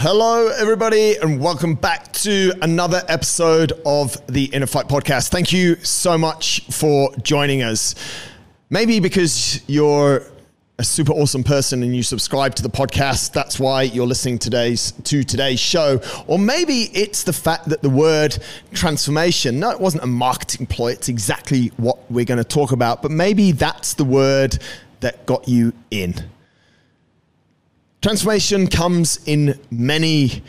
Hello, everybody, and welcome back to another episode of the Inner Fight podcast. Thank you so much for joining us. Maybe because you're a super awesome person and you subscribe to the podcast, that's why you're listening today's to today's show. Or maybe it's the fact that the word transformation, no, it wasn't a marketing ploy, it's exactly what we're going to talk about, but maybe that's the word that got you in. Transformation comes in many,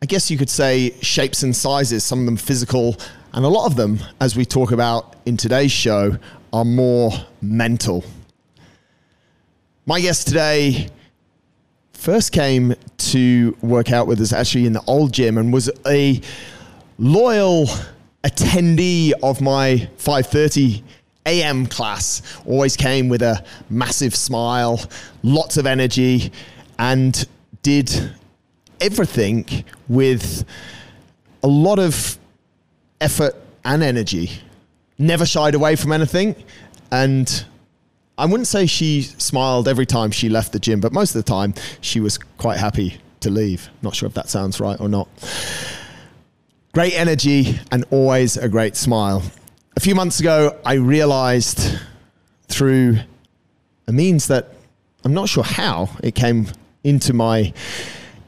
I guess you could say, shapes and sizes, some of them physical, and a lot of them, as we talk about in today's show, are more mental. My guest today first came to work out with us actually in the old gym and was a loyal attendee of my 530 AM class. Always came with a massive smile, lots of energy, and did everything with a lot of effort and energy. Never shied away from anything. And I wouldn't say she smiled every time she left the gym, but most of the time she was quite happy to leave. Not sure if that sounds right or not. Great energy and always a great smile. A few months ago, I realized through a means that I'm not sure how it came into my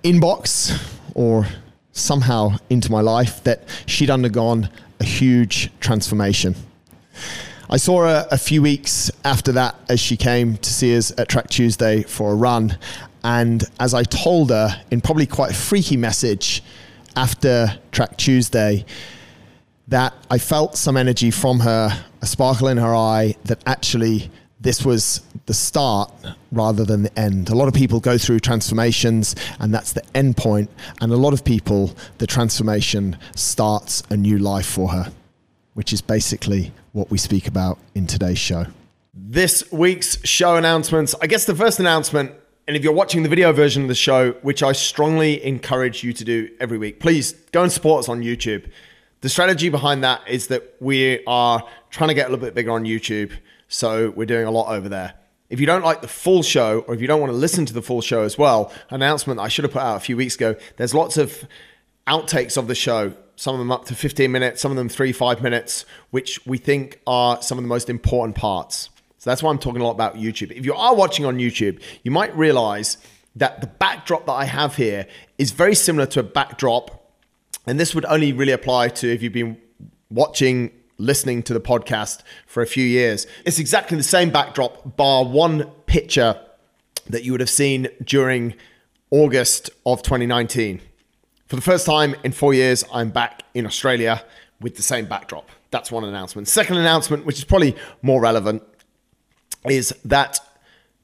inbox or somehow into my life that she'd undergone a huge transformation. I saw her a few weeks after that as she came to see us at Track Tuesday for a run. And as I told her in probably quite a freaky message after Track Tuesday, that I felt some energy from her, a sparkle in her eye that actually this was the start rather than the end. A lot of people go through transformations and that's the end point. And a lot of people, the transformation starts a new life for her, which is basically what we speak about in today's show. This week's show announcements. I guess the first announcement, and if you're watching the video version of the show, which I strongly encourage you to do every week, please go and support us on YouTube. The strategy behind that is that we are trying to get a little bit bigger on YouTube so we're doing a lot over there. If you don't like the full show, or if you don't want to listen to the full show as well, announcement I should have put out a few weeks ago. There's lots of outtakes of the show. Some of them up to 15 minutes, some of them three, five minutes, which we think are some of the most important parts. So that's why I'm talking a lot about YouTube. If you are watching on YouTube, you might realize that the backdrop that I have here is very similar to a backdrop. And this would only really apply to if you've been watching listening to the podcast for a few years. It's exactly the same backdrop, bar one picture that you would have seen during August of 2019. For the first time in four years, I'm back in Australia with the same backdrop. That's one announcement. Second announcement, which is probably more relevant, is that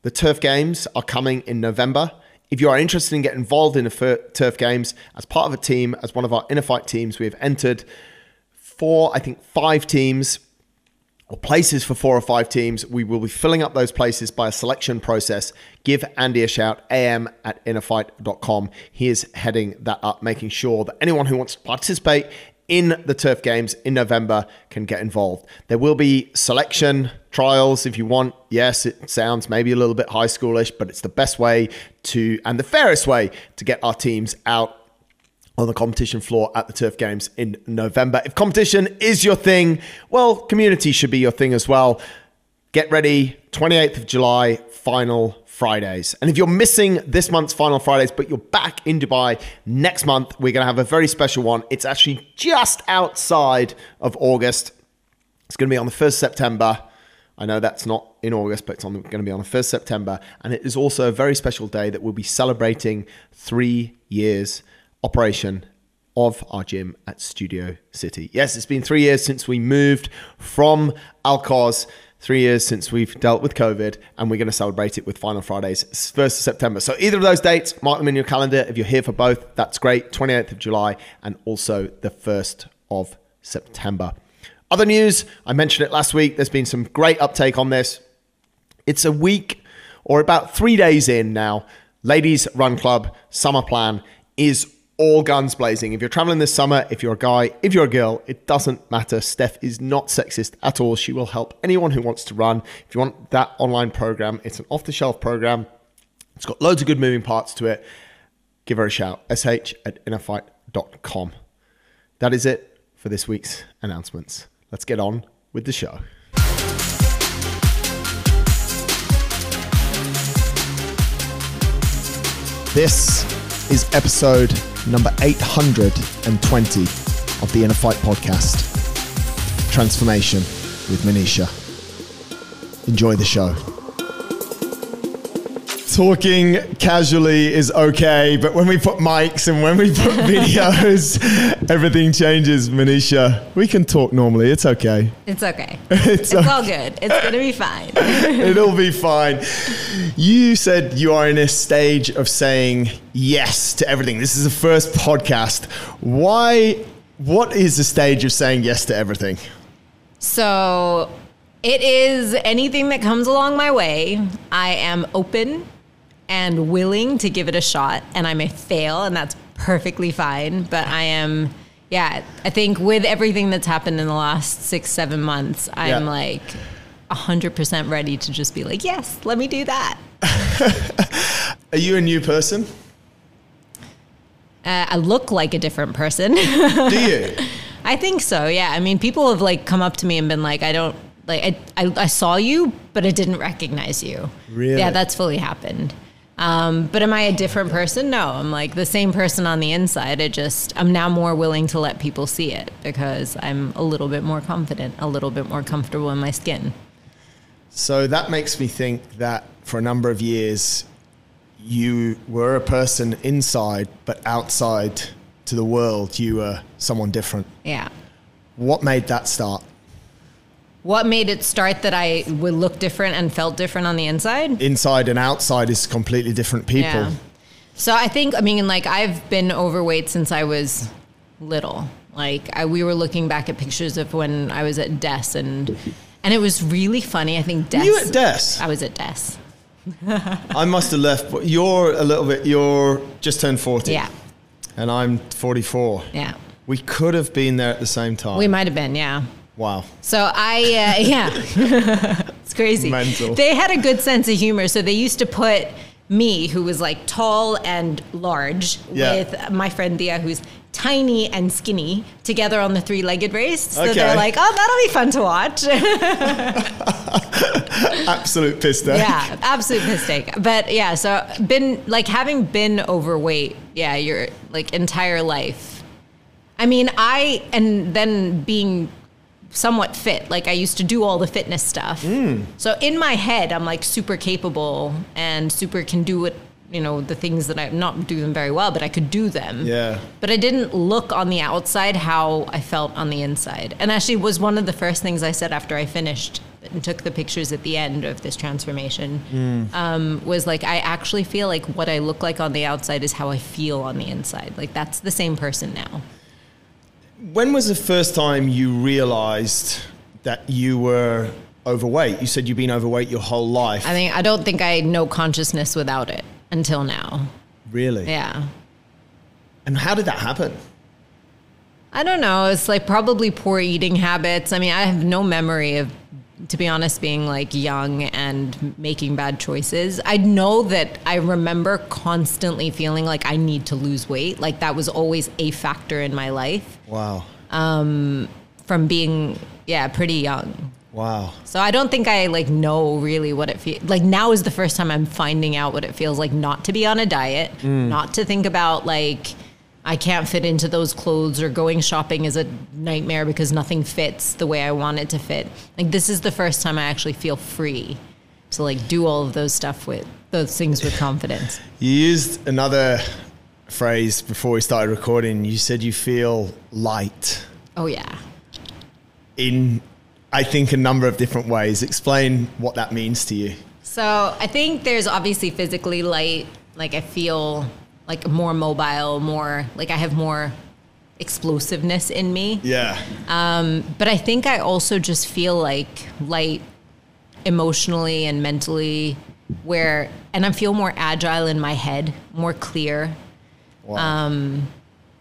the Turf Games are coming in November. If you are interested in getting involved in the Turf Games as part of a team, as one of our inner fight teams, we have entered four, I think five teams or places for four or five teams. We will be filling up those places by a selection process. Give Andy a shout, am at innerfight.com. He is heading that up, making sure that anyone who wants to participate in the turf games in November can get involved. There will be selection trials if you want. Yes, it sounds maybe a little bit high schoolish, but it's the best way to and the fairest way to get our teams out on the competition floor at the Turf Games in November. If competition is your thing, well, community should be your thing as well. Get ready, 28th of July, final Fridays. And if you're missing this month's final Fridays, but you're back in Dubai next month, we're going to have a very special one. It's actually just outside of August. It's going to be on the 1st September. I know that's not in August, but it's on, going to be on the 1st September. And it is also a very special day that we'll be celebrating three years operation of our gym at Studio City. Yes, it's been three years since we moved from Al Quoz, three years since we've dealt with COVID, and we're going to celebrate it with Final Fridays, 1st of September. So either of those dates, mark them in your calendar. If you're here for both, that's great. 28th of July and also the 1st of September. Other news, I mentioned it last week. There's been some great uptake on this. It's a week or about three days in now. Ladies Run Club Summer Plan is all guns blazing. If you're traveling this summer, if you're a guy, if you're a girl, it doesn't matter. Steph is not sexist at all. She will help anyone who wants to run. If you want that online program, it's an off the shelf program. It's got loads of good moving parts to it. give her a shout. sh at innerfight.com. That is it for this week's announcements. Let's get on with the show. This is episode number 820 of the Inner Fight podcast Transformation with Manisha. Enjoy the show. Talking casually is okay, but when we put mics and when we put videos, everything changes. Manisha, we can talk normally. It's okay. It's okay. It's It's, all good. It's gonna be fine. It'll be fine. You said you are in a stage of saying yes to everything. This is the first podcast. Why? What is the stage of saying yes to everything? So it is anything that comes along my way. I am open and willing to give it a shot, and I may fail, and that's perfectly fine. But I am, yeah, I think with everything that's happened in the last six, seven months, I'm Yeah. like 100% ready to just be like, yes, let me do that. Are you a new person? Uh, I look like a different person. Do you? I think so. Yeah. I mean, people have like come up to me and been like, I don't like, I, I, I saw you, but I didn't recognize you. Really? Yeah, that's fully happened. Um, but am I a different person? No, I'm like the same person on the inside. I just, I'm now more willing to let people see it because I'm a little bit more confident, a little bit more comfortable in my skin. So that makes me think that for a number of years, you were a person inside, but outside to the world, you were someone different. Yeah. What made that start? What made it start that I would look different and felt different on the inside? Inside and outside is completely different people. Yeah. So I think I mean like I've been overweight since I was little. Like I, we were looking back at pictures of when I was at Des and and it was really funny. I think Des. You at Des? I was at Des. I must have left, but you're a little bit, you're just turned 40. Yeah. And I'm 44. Yeah. We could have been there at the same time. We might have been. Yeah. Wow. So I, uh, yeah, it's crazy. Mental. They had a good sense of humor, so they used to put me, who was like tall and large, Yeah. with my friend Thea, who's tiny and skinny, together on the three-legged race. So Okay. they're like, "Oh, that'll be fun to watch." Absolute piss take. yeah, absolute mistake. But yeah, so been like having been overweight, yeah, your like entire life. I mean, I and then being somewhat fit. Like I used to do all the fitness stuff. Mm. So in my head, I'm like super capable and super can do what you know the things that I not do them very well, but I could do them. Yeah. But I didn't look on the outside how I felt on the inside. And actually was one of the first things I said after I finished and took the pictures at the end of this transformation um, was like, I actually feel like what I look like on the outside is how I feel on the inside. Like that's the same person now. When was the first time you realized that you were overweight? You said you've been overweight your whole life. I think I don't think I know consciousness without it until now. really? Yeah. And how did that happen? I don't know. It's like probably poor eating habits. I mean, I have no memory of, to be honest, being like young and making bad choices. I know that I remember constantly feeling like I need to lose weight. Like that was always a factor in my life Wow. Um, from being, yeah, pretty young. Wow. So I don't think I like know really what it feels like. Now is the first time I'm finding out what it feels like not to be on a diet, mm. not to think about like I can't fit into those clothes or going shopping is a nightmare because nothing fits the way I want it to fit. Like this is the first time I actually feel free to like do all of those stuff with those things with confidence. You used another phrase before we started recording. You said you feel light Oh yeah. in, I think, a number of different ways. Explain what that means to you. So I think there's obviously physically light. Like I feel like more mobile, more like I have more explosiveness in me. Yeah. Um, But I think I also just feel like light emotionally and mentally where and I feel more agile in my head, more clear. Wow. Um,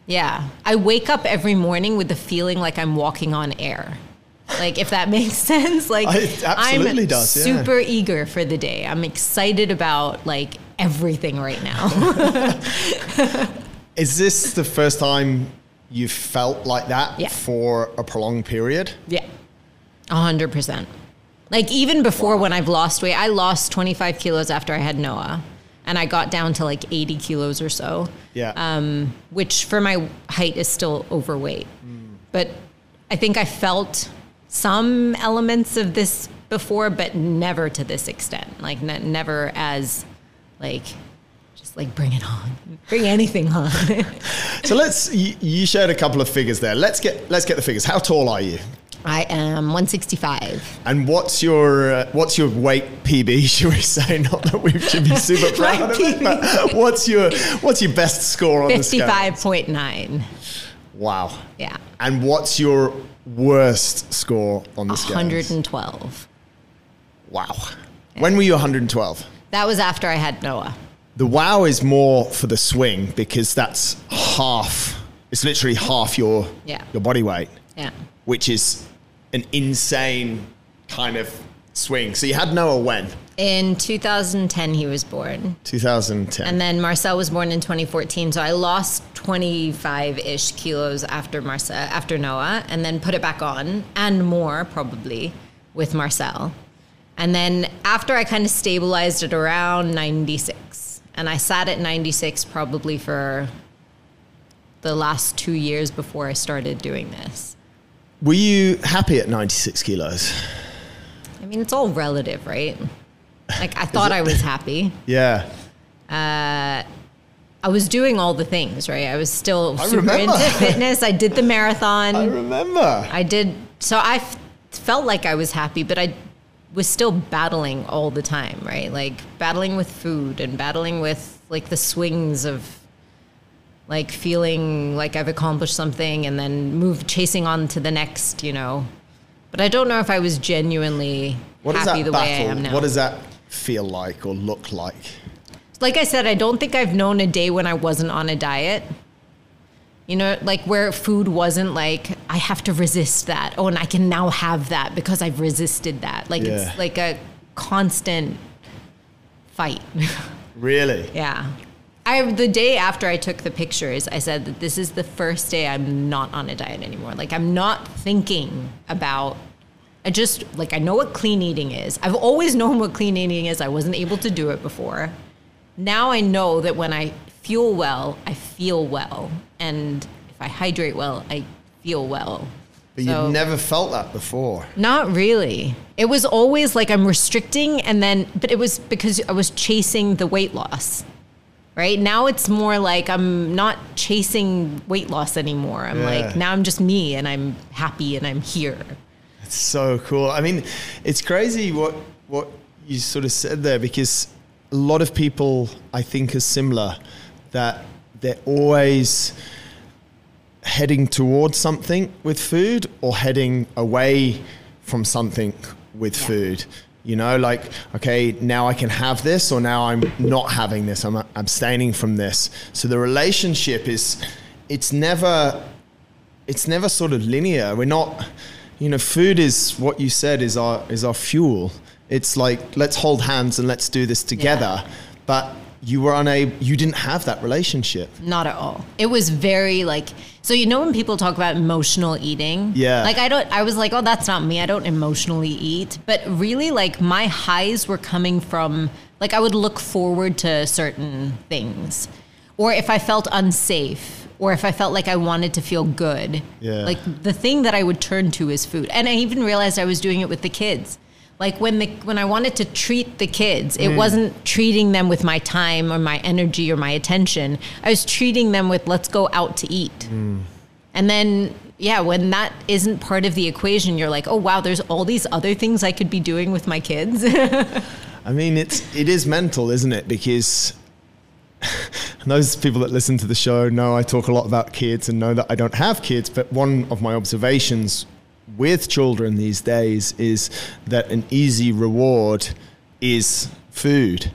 yeah. I wake up every morning with the feeling like I'm walking on air. Like if that makes sense. Like It absolutely I'm does, yeah. super eager for the day. I'm excited about like everything right now. Is this the first time you felt like that Yeah. for a prolonged period? yeah. A hundred percent. Like even before when I've lost weight, I lost 25 kilos after I had Noah. And I got down to like 80 kilos or so. Yeah. um, which for my height is still overweight. But I think I felt some elements of this before, but never to this extent. Like ne- never as like just like bring it on, bring anything on. so let's. You, you shared a couple of figures there. Let's get let's get the figures. How tall are you? I am 165. And what's your uh, what's your weight PB? Should we say? Not that we should be super proud of it, but what's your what's your best score on the scale? 55.9. Wow. Yeah. And what's your worst score on the scale? 112. Wow. When were you 112? That was after I had Noah. The wow is more for the swing because that's half. It's literally half your Yeah. your body weight, Yeah. which is an insane kind of swing. So you had Noah when? In 2010, he was born. 2010. And then Marcel was born in 2014, so I lost 25-ish kilos after Marcel, after Noah, and then put it back on, and more probably with Marcel. And then after I kind of stabilized at around 96, and I sat at 96 probably for the last two years before I started doing this. Were you happy at 96 kilos? I mean, it's all relative, right? Like I thought I was happy. Yeah. Uh, I was doing all the things, right? I was still I super remember. into fitness. I did the marathon. I remember. I did. So I f- felt like I was happy, but I was still battling all the time, right? Like battling with food and battling with like the swings of like feeling like I've accomplished something and then move chasing on to the next, you know. But I don't know if I was genuinely what is happy that the way I am now. What does that feel like or look like? like I said, I don't think I've known a day when I wasn't on a diet. You know, like where food wasn't like, I have to resist that. Oh, and I can now have that because I've resisted that. Like Yeah. it's like a constant fight. Really? yeah. I the day after I took the pictures, I said that this is the first day I'm not on a diet anymore. Like I'm not thinking about I just like I know what clean eating is. I've always known what clean eating is. I wasn't able to do it before. Now I know that when I fuel well, I feel well. And if I hydrate well, I feel well. But So- you've never felt that before. Not really. It was always like I'm restricting and then but it was because I was chasing the weight loss. Right? Now it's more like I'm not chasing weight loss anymore. I'm Yeah. like now I'm just me and I'm happy and I'm here. It's so cool. I mean, it's crazy what what you sort of said there because a lot of people I think are similar that they're always heading towards something with food or heading away from something with food. You know, like, okay, now I can have this, or now I'm not having this. I'm abstaining from this. So the relationship is, it's never, it's never sort of linear. We're not, you know, food is what you said is our is our fuel. It's like let's hold hands and let's do this together. But you were unable, you didn't have that relationship. Not at all. It was very like so you know when people talk about emotional eating? Yeah. Like I don't I was like, "Oh, that's not me. I don't emotionally eat." But really like my highs were coming from like I would look forward to certain things. Or if I felt unsafe or if I felt like I wanted to feel good. Yeah. Like the thing that I would turn to is food. And I even realized I was doing it with the kids. Like when the when I wanted to treat the kids, it mm. wasn't treating them with my time or my energy or my attention. I was treating them with let's go out to eat. Mm. And then yeah, when that isn't part of the equation, you're like, "Oh wow, there's all these other things I could be doing with my kids." I mean, it's it is mental, isn't it? Because and those people that listen to the show know I talk a lot about kids and know that I don't have kids. But one of my observations with children these days is that an easy reward is food.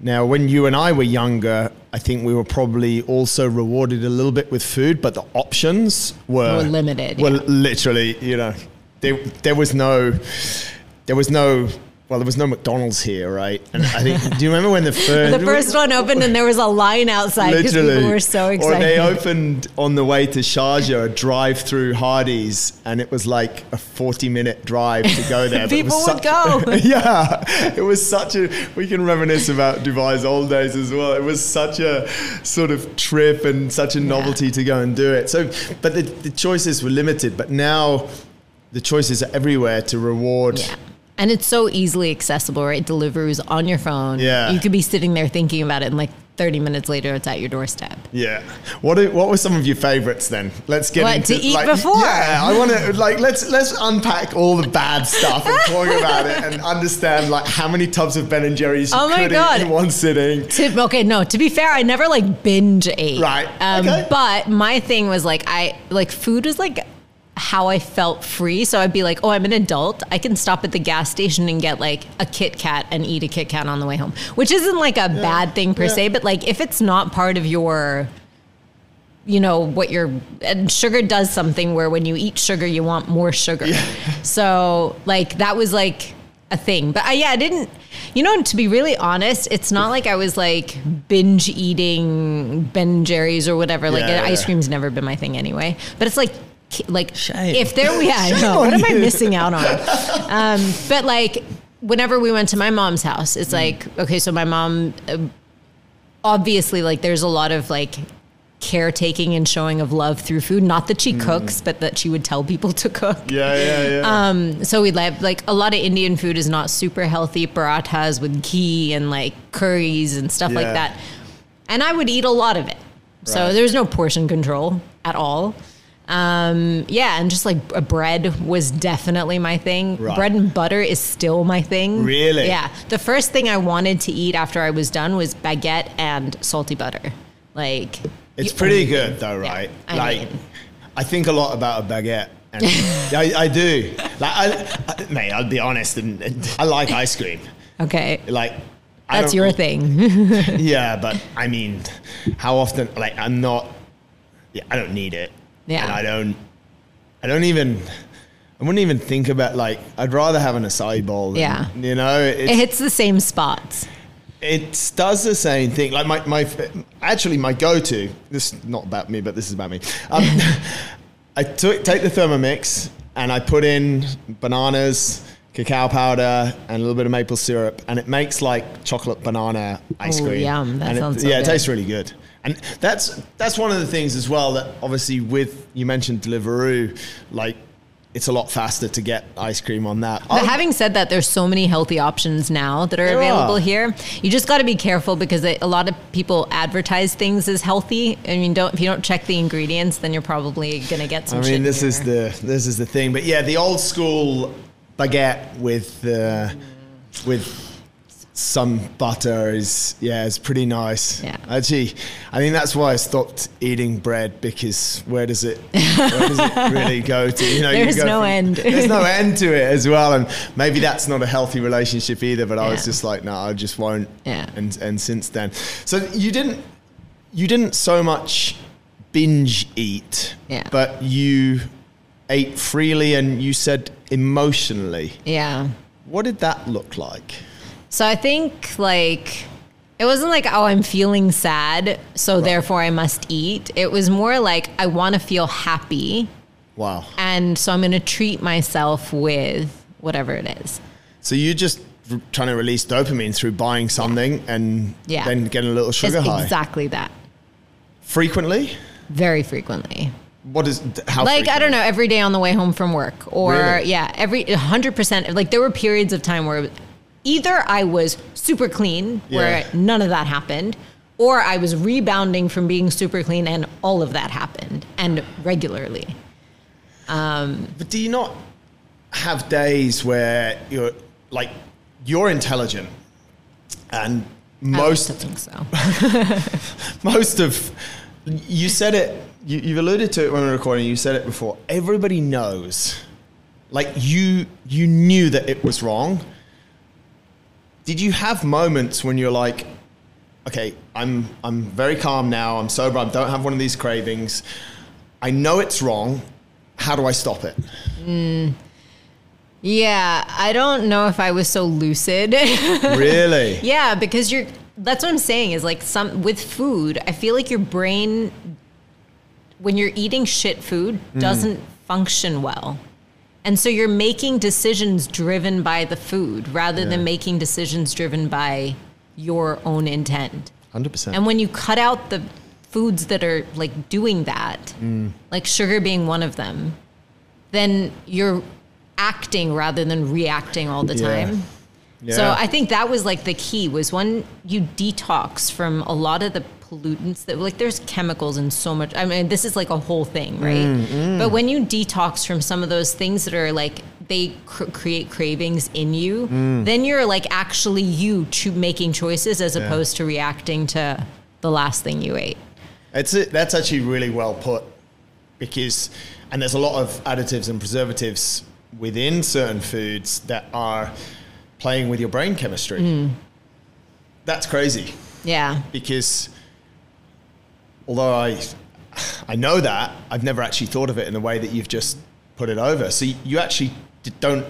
Now, when you and I were younger, I think we were probably also rewarded a little bit with food, but the options were, Were limited, Well, yeah. literally, you know, there, there was no, there was no, well, there was no McDonald's here, right? And I think, do you remember when the first The first one opened and there was a line outside because people were so excited. Or they opened on the way to Sharjah, a drive-through Hardee's, and it was like a forty-minute drive to go there. People would such- go. yeah, it was such a. We can reminisce about Dubai's old days as well. It was such a sort of trip and such a novelty to go and do it. So, but the, the choices were limited. But now, the choices are everywhere to reward. Yeah. And it's so easily accessible, right? Deliveroo's on your phone. Yeah. You could be sitting there thinking about it and like 30 minutes later it's at your doorstep. Yeah. What are, what were some of your favorites then? Let's get What, into to eat like, before? Yeah, I want to like let's let's unpack all the bad stuff and talk about it and understand like how many tubs of Ben and Jerry's you Oh my could God. eat in one sitting. To, okay, no, to be fair, I never like binge ate. Right, Um, okay. But my thing was like, I like food was like how I felt free. So I'd be like, oh, I'm an adult. I can stop at the gas station and get like a Kit Kat and eat a Kit Kat on the way home, which isn't like a bad thing per Yeah. se. But like if it's not part of your you know what you're and sugar does something where when you eat sugar you want more sugar so like that was like a thing but I, yeah i didn't you know to be really honest it's not like i was like binge eating ben jerry's or whatever like Yeah, ice yeah. cream's never been my thing anyway but it's like like Shame. if there yeah I know. on what am i missing out on? Um, but like whenever we went to my mom's house it's like okay so my mom uh, obviously like there's a lot of like caretaking and showing of love through food. Not that she cooks but that she would tell people to cook. Yeah, yeah, yeah. um, so we like like a lot of Indian food is not super healthy. Parathas with ghee and like curries and stuff like that. And I would eat a lot of it. So there's no portion control at all um, yeah and just like a bread was definitely my thing Right. bread and butter is still my thing Really? yeah the first thing I wanted to eat after I was done was baguette and salty butter like it's pretty good though, Yeah, right? I like mean- I think a lot about a baguette. And I, I do. Like I, I mate, I'll be honest and, and I like ice cream. okay Like that's your thing Yeah, but I mean, how often? Like, I'm not. Yeah, I don't need it. Yeah. and I don't. I don't even. I wouldn't even think about like. I'd rather have an acai bowl. Than, Yeah. you know, it hits the same spots it does the same thing. Like my my actually my go-to. This is not about me, but this is about me. Um, I took take the Thermomix and I put in bananas, cacao powder, and a little bit of maple syrup, and it makes like chocolate banana ice Oh, cream. yum. That And it- sounds so yeah, it tastes really good. And that's that's one of the things as well that obviously with you mentioned Deliveroo, like it's a lot faster to get ice cream on that. But Oh, having said that, there's so many healthy options now that are There available are. here. You just got to be careful because they, a lot of people advertise things as healthy. I mean, don't if you don't check the ingredients, then you're probably gonna get some. I shit mean, this is the this is the thing. But yeah, the old school baguette with uh, with some butter is yeah, it's pretty nice. Yeah. Actually, I think that's why I stopped eating bread because where does it where does it really go to? You know, There's go no end. There's no end to it as well, and maybe that's not a healthy relationship either. But I was just like, no, I just won't. Yeah. And and since then, so you didn't you didn't so much binge eat, Yeah. but you ate freely and you said emotionally. yeah. What did that look like? So I think like it wasn't like oh I'm feeling sad, so therefore I must eat. It was more like I want to feel happy, Wow. and so I'm gonna treat myself with whatever it is. So you just trying to release dopamine through buying something and Yeah. then getting a little sugar It's high. exactly that. Frequently? Very frequently. What is how like I don't know, every day on the way home from work, or Really? yeah, every hundred percent. Like there were periods of time where either I was super clean, where Yeah. none of that happened, or I was rebounding from being super clean, and all of that happened, and regularly. Um, but do you not have days where you're like you're intelligent and most I think so. most of you said it you, you've alluded to it when we were recording you said it before everybody knows like you you knew that it was wrong did you have moments when you're like okay i'm i'm very calm now i'm sober i don't have one of these cravings i know it's wrong how do i stop it hmm. Yeah, I don't know if I was so lucid. Really? yeah, because you're that's what I'm saying is like some with food, I feel like your brain when you're eating shit food hmm. doesn't function well. And so you're making decisions driven by the food rather Yeah. than making decisions driven by your own intent. 100%. And when you cut out the foods that are like doing that, mm. like sugar being one of them, then you're acting rather than reacting all the Yeah. time. yeah. So I think that was like the key was when you detox from a lot of the pollutants that like there's chemicals and so much I mean this is like a whole thing, right? Mm, But when you detox from some of those things that are like they cr- create cravings in you, Mm. then you're like actually you cho- making choices as opposed to reacting to the last thing you ate. It's it. That's actually really well put, because and there's a lot of additives and preservatives within certain foods that are playing with your brain chemistry. Mm. That's crazy Yeah. because although I I know that I've never actually thought of it in the way that you've just put it over. So you, actually don't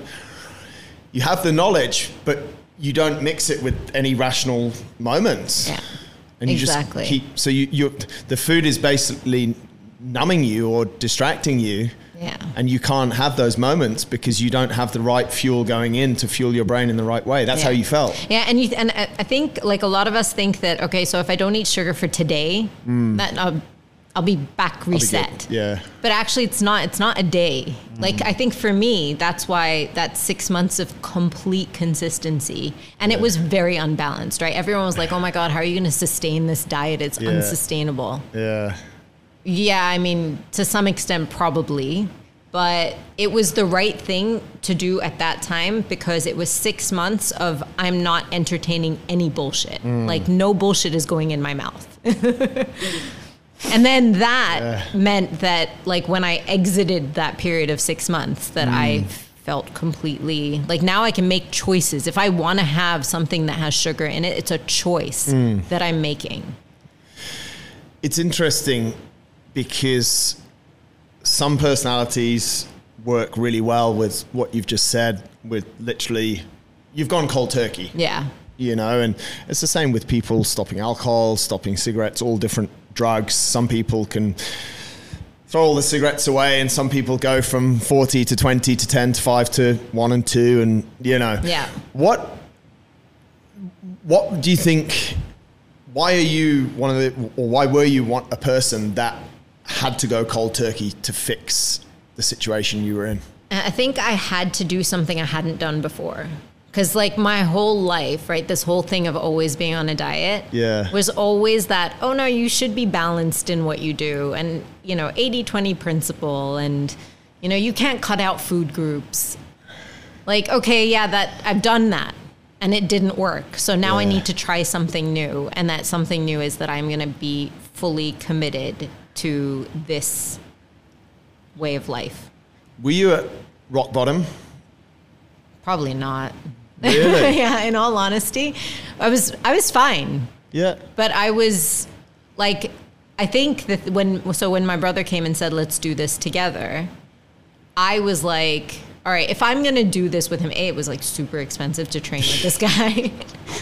you have the knowledge, but you don't mix it with any rational moments. Yeah. And you Exactly. just keep so you you the food is basically numbing you or distracting you. Yeah. And you can't have those moments because you don't have the right fuel going in to fuel your brain in the right way. That's Yeah. how you felt. Yeah, and you and I think like a lot of us think that okay, so if I don't eat sugar for today, that I'll, I'll be back Mm. I'll be reset. Yeah. But actually, it's not. It's not a day. Like I think for me, that's why that six months of complete consistency, and it was very unbalanced. Right? Everyone was like, "Oh my god, how are you going to sustain this diet? It's Yeah. unsustainable." Yeah. Yeah, I mean, to some extent, probably. But it was the right thing to do at that time because it was six months of I'm not entertaining any bullshit. Mm. Like, no bullshit is going in my mouth. and then that meant that, like, when I exited that period of six months, that I Mm. felt completely like now I can make choices. If I want to have something that has sugar in it, it's a choice Mm. that I'm making. It's interesting because some personalities work really well with what you've just said, with literally, you've gone cold turkey, Yeah. you know, and it's the same with people stopping alcohol, stopping cigarettes, all different drugs. Some people can throw all the cigarettes away, and some people go from 40 to 20 to 10 to 5 to 1 and 2, and, you know. Yeah. What what do you think why are you one of the or why were you one, a person that had to go cold turkey to fix the situation you were in I think I had to do something I hadn't done before. Because, like, my whole life, right, this whole thing of always being on a diet Yeah. was always that, oh no, you should be balanced in what you do. And, you know, 80 20 principle. And, you know, you can't cut out food groups. Like, okay, yeah, that I've done that and it didn't work. So now I need to try something new. And that something new is that I'm going to be fully committed to this way of life. were you at rock bottom Probably not. Really? yeah, in all honesty, I was I was fine, yeah but I was like I think that when so when my brother came and said let's do this together, I was like all right, if I'm gonna do this with him, A, it was like super expensive to train with this guy.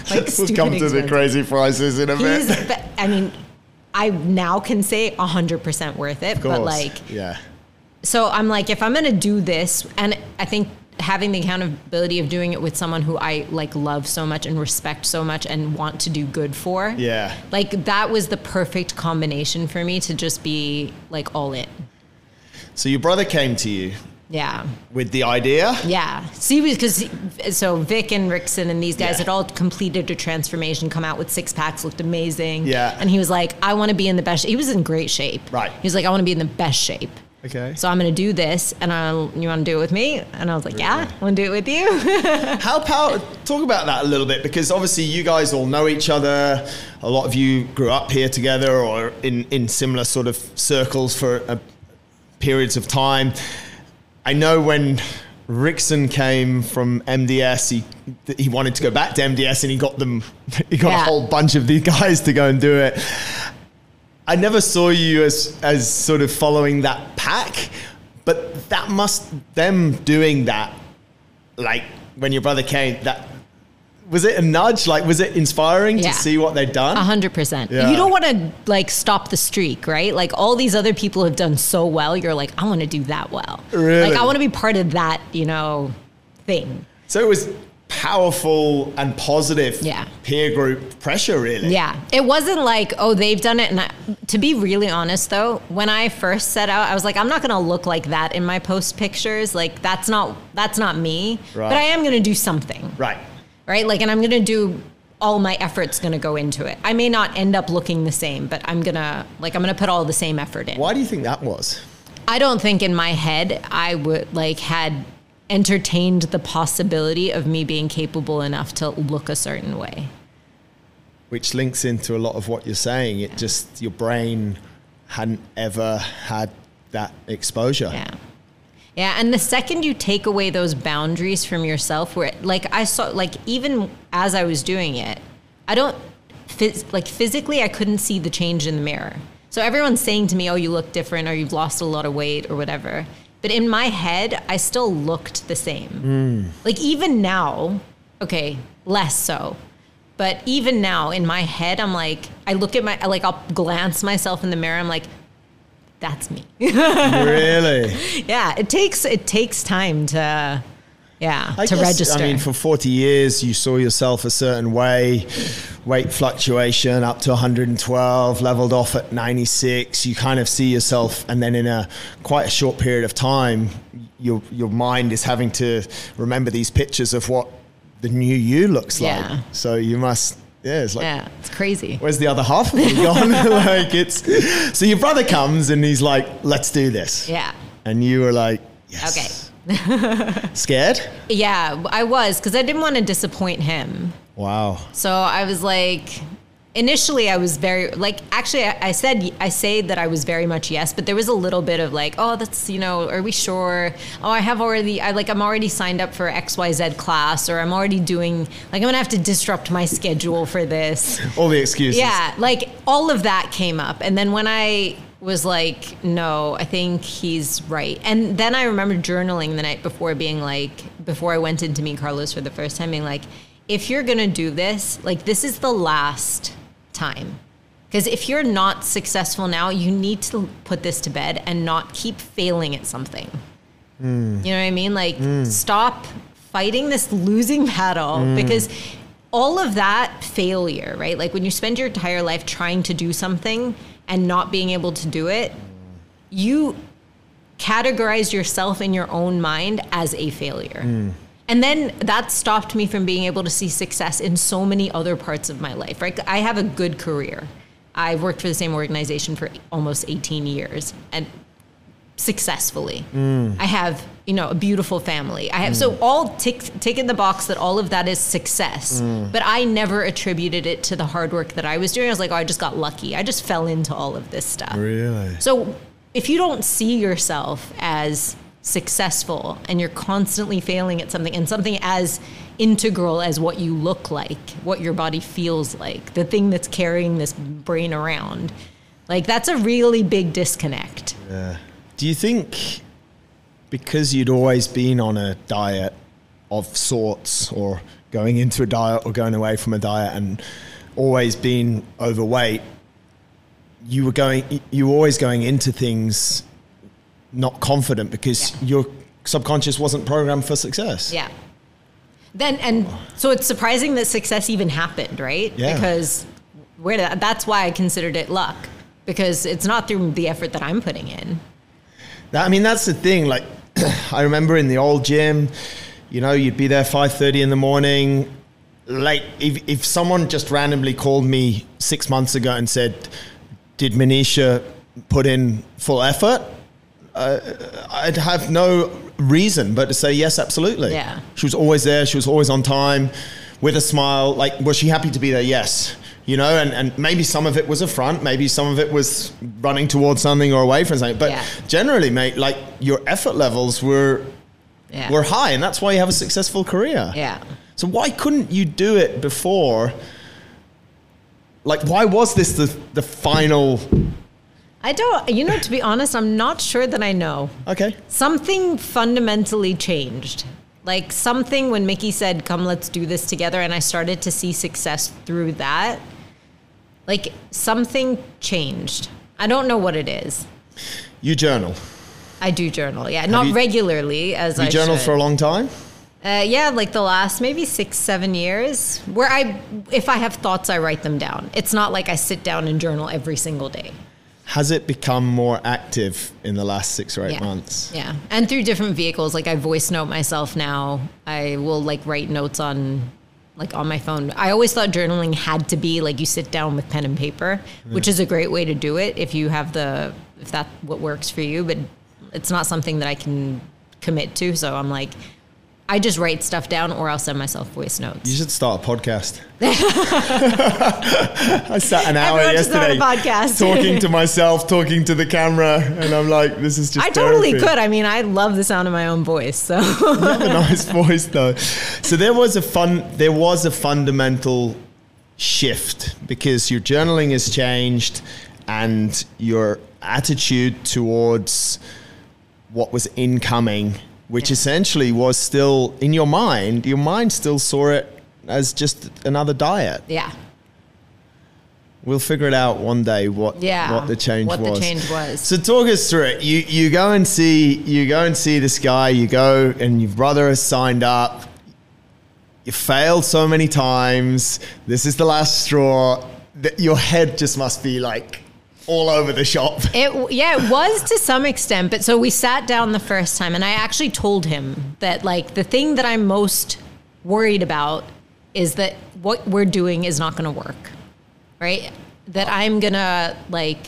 like we'll come to the crazy prices in a He's, bit but, I mean, I now can say 100% worth it, but like yeah. so I'm like, if I'm gonna do this, and I think having the accountability of doing it with someone who I like love so much and respect so much and want to do good for, yeah. like that was the perfect combination for me to just be like all in. so your brother came to you Yeah. with the idea Yeah. See, because so Vic and Rickson and these guys Yeah. had all completed a transformation, come out with six packs, looked amazing. Yeah. And he was like, I want to be in the best. He was in great shape. Right. He was like, I want to be in the best shape. okay So I'm going to do this, and I'll, you want to do it with me? And I was like, yeah, I want to do it with you. How power? Talk about that a little bit because obviously you guys all know each other. A lot of you grew up here together or in in similar sort of circles for uh, periods of time. I know when Rickson came from MDS, he he wanted to go back to MDS and he got them. He got a whole bunch of these guys to go and do it. I never saw you as as sort of following that pack, but that must them doing that like when your brother came, that was it a nudge? Like, was it inspiring Yeah. to see what they'd done? A hundred percent. You don't want to like stop the streak, right? Like all these other people have done so well. You're like, I want to do that well. Really? Like I want to be part of that, you know, thing. So it was powerful and positive Yeah. peer group pressure, really. Yeah. It wasn't like, oh, they've done it. And I, to be really honest, though, when I first set out, I was like, I'm not going to look like that in my post pictures. Like that's not that's not me. Right. But I am going to do something. Right. Right? Like, and I'm going to do all my effort's going to go into it. I may not end up looking the same, but I'm going to like I'm going to put all the same effort in. Why do you think that was? I don't think in my head I would like had entertained the possibility of me being capable enough to look a certain way. Which links into a lot of what you're saying. It just, your brain hadn't ever had that exposure. Yeah. Yeah, and the second you take away those boundaries from yourself where like I saw like even as I was doing it, I don't phys- like physically I couldn't see the change in the mirror. So everyone's saying to me, "Oh, you look different or you've lost a lot of weight or whatever." But in my head, I still looked the same. Hmm. Like even now, okay, less so. But even now in my head, I'm like I look at my like I'll glance myself in the mirror, I'm like that's me. really? Yeah, it takes it takes time to yeah I to guess, register. I mean, for 40 years, you saw yourself a certain way, weight fluctuation up to 112, leveled off at 96. You kind of see yourself, and then in a quite a short period of time, your your mind is having to remember these pictures of what the new you looks Yeah. like. So you must, yeah, it's like. yeah, it's crazy. Where's the other half gone? like it's so your brother comes and he's like, "Let's do this," Yeah. and you were like, "Yes." Okay. Scared? Yeah, I was because I didn't want to disappoint him. Wow. So I was like, initially I was very like actually I, I said I say that I was very much yes, but there was a little bit of like, oh, that's you know, are we sure? Oh, I have already I like I'm already signed up for XYZ class or I'm already doing like I'm gonna have to disrupt my schedule for this. All the excuses. Yeah, like all of that came up. And then when I was like, no, I think he's right. And then I remember journaling the night before being like, before I went in to meet Carlos for the first time, being like, if you're going to do this, like, this is the last time. Because if you're not successful now, you need to put this to bed and not keep failing at something. Mm. You know what I mean? Like, mm. stop fighting this losing battle mm. because all of that failure, right? Like, when you spend your entire life trying to do something and not being able to do it, you categorize yourself in your own mind as a failure. And then that stopped me from being able to see success in so many other parts of my life, right? I have a good career. I've worked for the same organization for almost 18 years and successfully. Mm. I have, you know, a beautiful family. I have so mm. all tick tick in the box that all of that is success. Mm. But I never attributed it to the hard work that I was doing. I was like, oh, I just got lucky. I just fell into all of this stuff. Really? So if you don't see yourself as successful and you're constantly failing at something and something as integral as what you look like, what your body feels like, the thing that's carrying this brain around, like that's a really big disconnect. Yeah. Do you think because you'd always been on a diet of sorts or going into a diet or going away from a diet and always been overweight, you were going you were always going into things not confident because Yeah. your subconscious wasn't programmed for success. Yeah. Then and so it's surprising that success even happened, right? Yeah. Because where did, that's why I considered it luck because it's not through the effort that I'm putting in. I mean, that's the thing. Like, I remember in the old gym, you know, you'd be there five thirty in the morning. Like, if if someone just randomly called me six months ago and said, "Did Manisha put in full effort?" Uh, I'd have no reason but to say yes, absolutely. Yeah. She was always there. She was always on time, with a smile. Like, was she happy to be there? Yes. You know, and, and maybe some of it was a front, maybe some of it was running towards something or away from something. But Yeah. generally, mate, like your effort levels were Yeah. were high, and that's why you have a successful career. yeah. So why couldn't you do it before? Like, why was this the the final? I don't, you know, to be honest, I'm not sure that I know. Okay. Something fundamentally changed. Like something when Mickey said, "Come, let's do this together," and I started to see success through that. Like something changed. I don't know what it is. You journal. I do journal, yeah, not you- regularly as You I journal for a long time. Uh, yeah, like the last maybe six, seven years, where I, if I have thoughts, I write them down. It's not like I sit down and journal every single day. Has it become more active in the last six or eight yeah. months? Yeah, and through different vehicles, like I voice note myself now. I will like write notes on, like on my phone. I always thought journaling had to be like you sit down with pen and paper, which is a great way to do it if you have the if that what works for you. But it's not something that I can commit to. So I'm like, I just write stuff down, or I'll send myself voice notes. You should start a podcast. I sat an hour Everyone should start a yesterday podcast. talking to myself, talking to the camera, and I'm like, this is just. I totally could. I mean, I love the sound of my own voice. So You have a nice voice though. So there was a fun there was a fundamental shift because your journaling has changed and your attitude towards what was incoming, which Yeah. essentially was still in your mind, your mind still saw it as just another diet. yeah, We'll figure it out one day what Yeah, what the change what the was. change was. So talk us through it. You you go and see you go and see this guy. You go and your brother has signed up. You failed so many times. This is the last straw. That your head just must be like all over the shop. It yeah, it was to some extent, but so we sat down the first time and I actually told him that like the thing that I'm most worried about is that what we're doing is not going to work. Right? That I'm going to like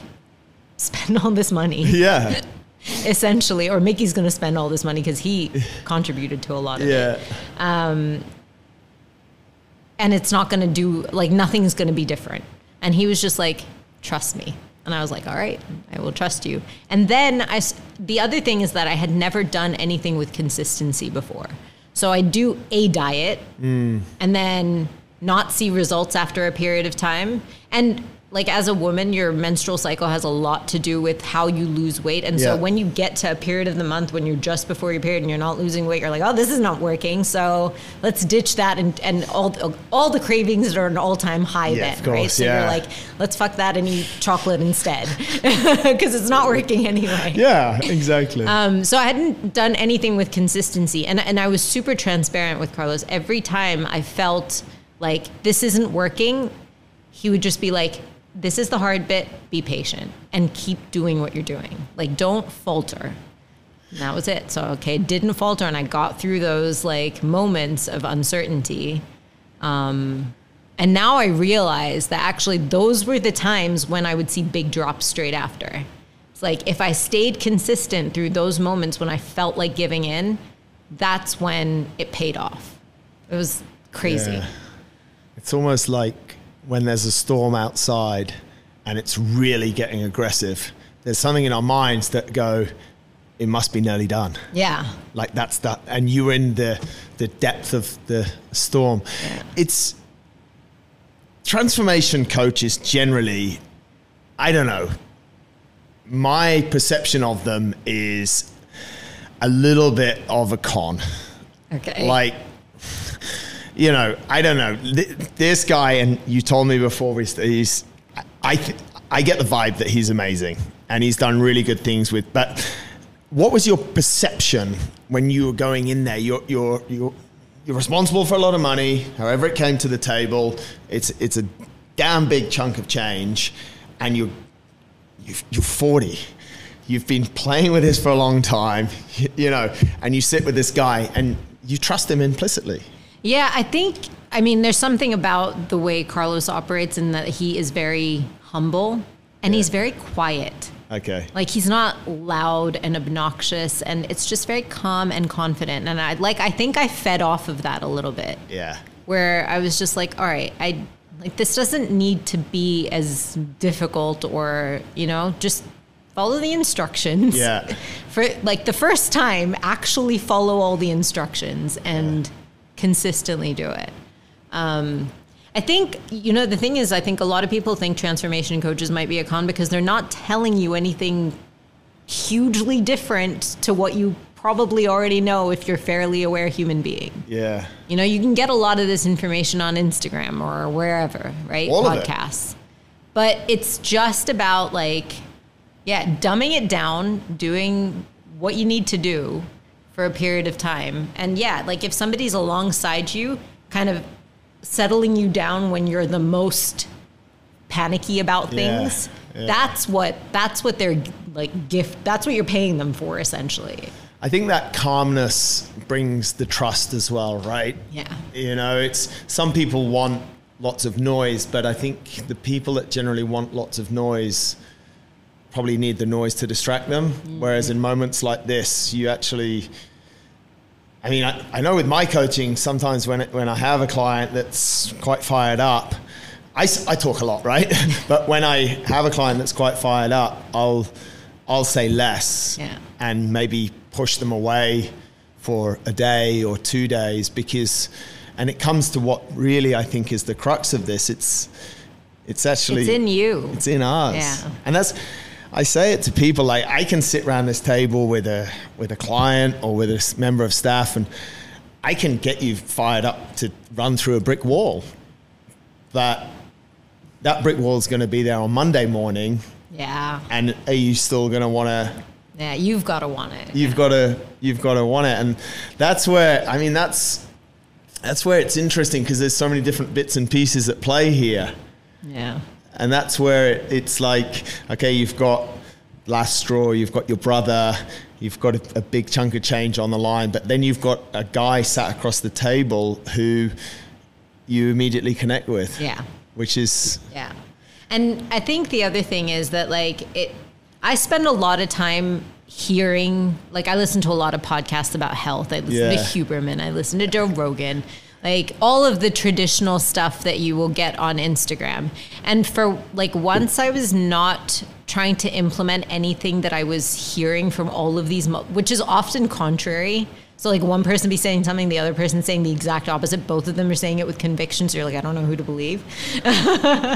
spend all this money Yeah, essentially or Mickey's going to spend all this money cuz he contributed to a lot of it. yeah. Um, and it's not going to do like nothing's going to be different and he was just like trust me and i was like all right i will trust you. And then i the other thing is that i had never done anything with consistency before. So i do a diet mm. and then not see results after a period of time. And like as a woman your menstrual cycle has a lot to do with how you lose weight and so when you get to a period of the month when you're just before your period and you're not losing weight you're like oh this is not working so let's ditch that and, and all all the cravings that are an all-time high Yeah, then right so yeah. you're like let's fuck that and eat chocolate instead because it's not working anyway Yeah, exactly. um, so I hadn't done anything with consistency, and and I was super transparent with Carlos. Every time I felt like this isn't working, he would just be like, "This is the hard bit. Be patient and keep doing what you're doing. Like, don't falter." And that was it. So okay, didn't falter, and I got through those like moments of uncertainty. Um, and now I realize that actually those were the times when I would see big drops straight after. It's like if I stayed consistent through those moments when I felt like giving in, that's when it paid off. It was crazy. Yeah. It's almost like when there's a storm outside and it's really getting aggressive. There's something in our minds that go, it must be nearly done. Yeah. Like that's that, and you're in the the depth of the storm. It's transformation coaches generally. I don't know. My perception of them is a little bit of a con Okay. like you know i don't know. This guy and you told me before he's i th- i get the vibe that he's amazing and he's done really good things with but what was your perception when you were going in there? You're you're you're you're responsible for a lot of money however it came to the table. It's it's a damn big chunk of change and you're you're 40 you've been playing with this for a long time you know and you sit with this guy and you trust him implicitly Yeah, I think, I mean, there's something about the way Carlos operates in that he is very humble and he's very quiet. okay Like he's not loud and obnoxious and it's just very calm and confident. And I like, I think I fed off of that a little bit yeah where I was just like, all right, I like this doesn't need to be as difficult or, you know, just follow the instructions. Yeah. For like the first time, actually follow all the instructions and consistently do it. Um, I think, you know, the thing is, I think a lot of people think transformation coaches might be a con because they're not telling you anything hugely different to what you probably already know if you're fairly aware human being. Yeah. You know, you can get a lot of this information on Instagram or wherever, right? All of it. Podcasts. But it's just about like, yeah, dumbing it down, doing what you need to do for a period of time. And yeah, like if somebody's alongside you, kind of settling you down when you're the most panicky about things. yeah. That's what that's what they're like gift that's what you're paying them for essentially. I think that calmness brings the trust as well, right? Yeah. You know, it's some people want lots of noise, but I think the people that generally want lots of noise probably need the noise to distract them. Mm. Whereas in moments like this, you actually, I mean, I, I know with my coaching, sometimes when, it, when I have a client that's quite fired up, I, I talk a lot, right? but when I have a client that's quite fired up, I'll, I'll say less Yeah. and maybe push them away for a day or two days because and it comes to what really I think is the crux of this it's it's actually It's in you. it's in us Yeah. and that's I say it to people like I can sit around this table with a with a client or with a member of staff and I can get you fired up to run through a brick wall but that brick wall is going to be there on Monday morning Yeah. and are you still going to want to Yeah, you've got to want it. you've got to you've got to want it and that's where i mean that's that's where it's interesting because there's so many different bits and pieces at play here Yeah. And that's where it, it's like okay you've got last straw you've got your brother you've got a, a big chunk of change on the line but then you've got a guy sat across the table who you immediately connect with Yeah. which is Yeah. And I think the other thing is that like it I spend a lot of time hearing like I listen to a lot of podcasts about health. I listen to Huberman, I listen to Joe Rogan, like all of the traditional stuff that you will get on Instagram. And for like once I was not trying to implement anything that I was hearing from all of these mo- which is often contrary. So like one person be saying something, the other person saying the exact opposite. Both of them are saying it with conviction. So you're like, I don't know who to believe.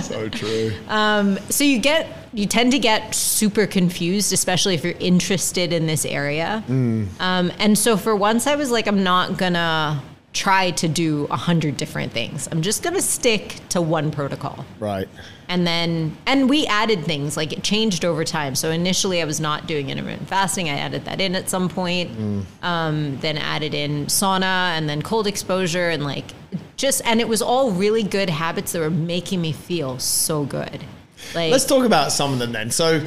so true So you get you tend to get super confused, especially if you're interested in this area. Um, and so for once, I was like, I'm not gonna try to do a hundred different things. I'm just gonna stick to one protocol. right And then, and we added things like it changed over time. So initially, I was not doing intermittent fasting. I added that in at some point. Um, then added in sauna and then cold exposure and like just, and it was all really good habits that were making me feel so good. Like, Let's talk about some of them then. So,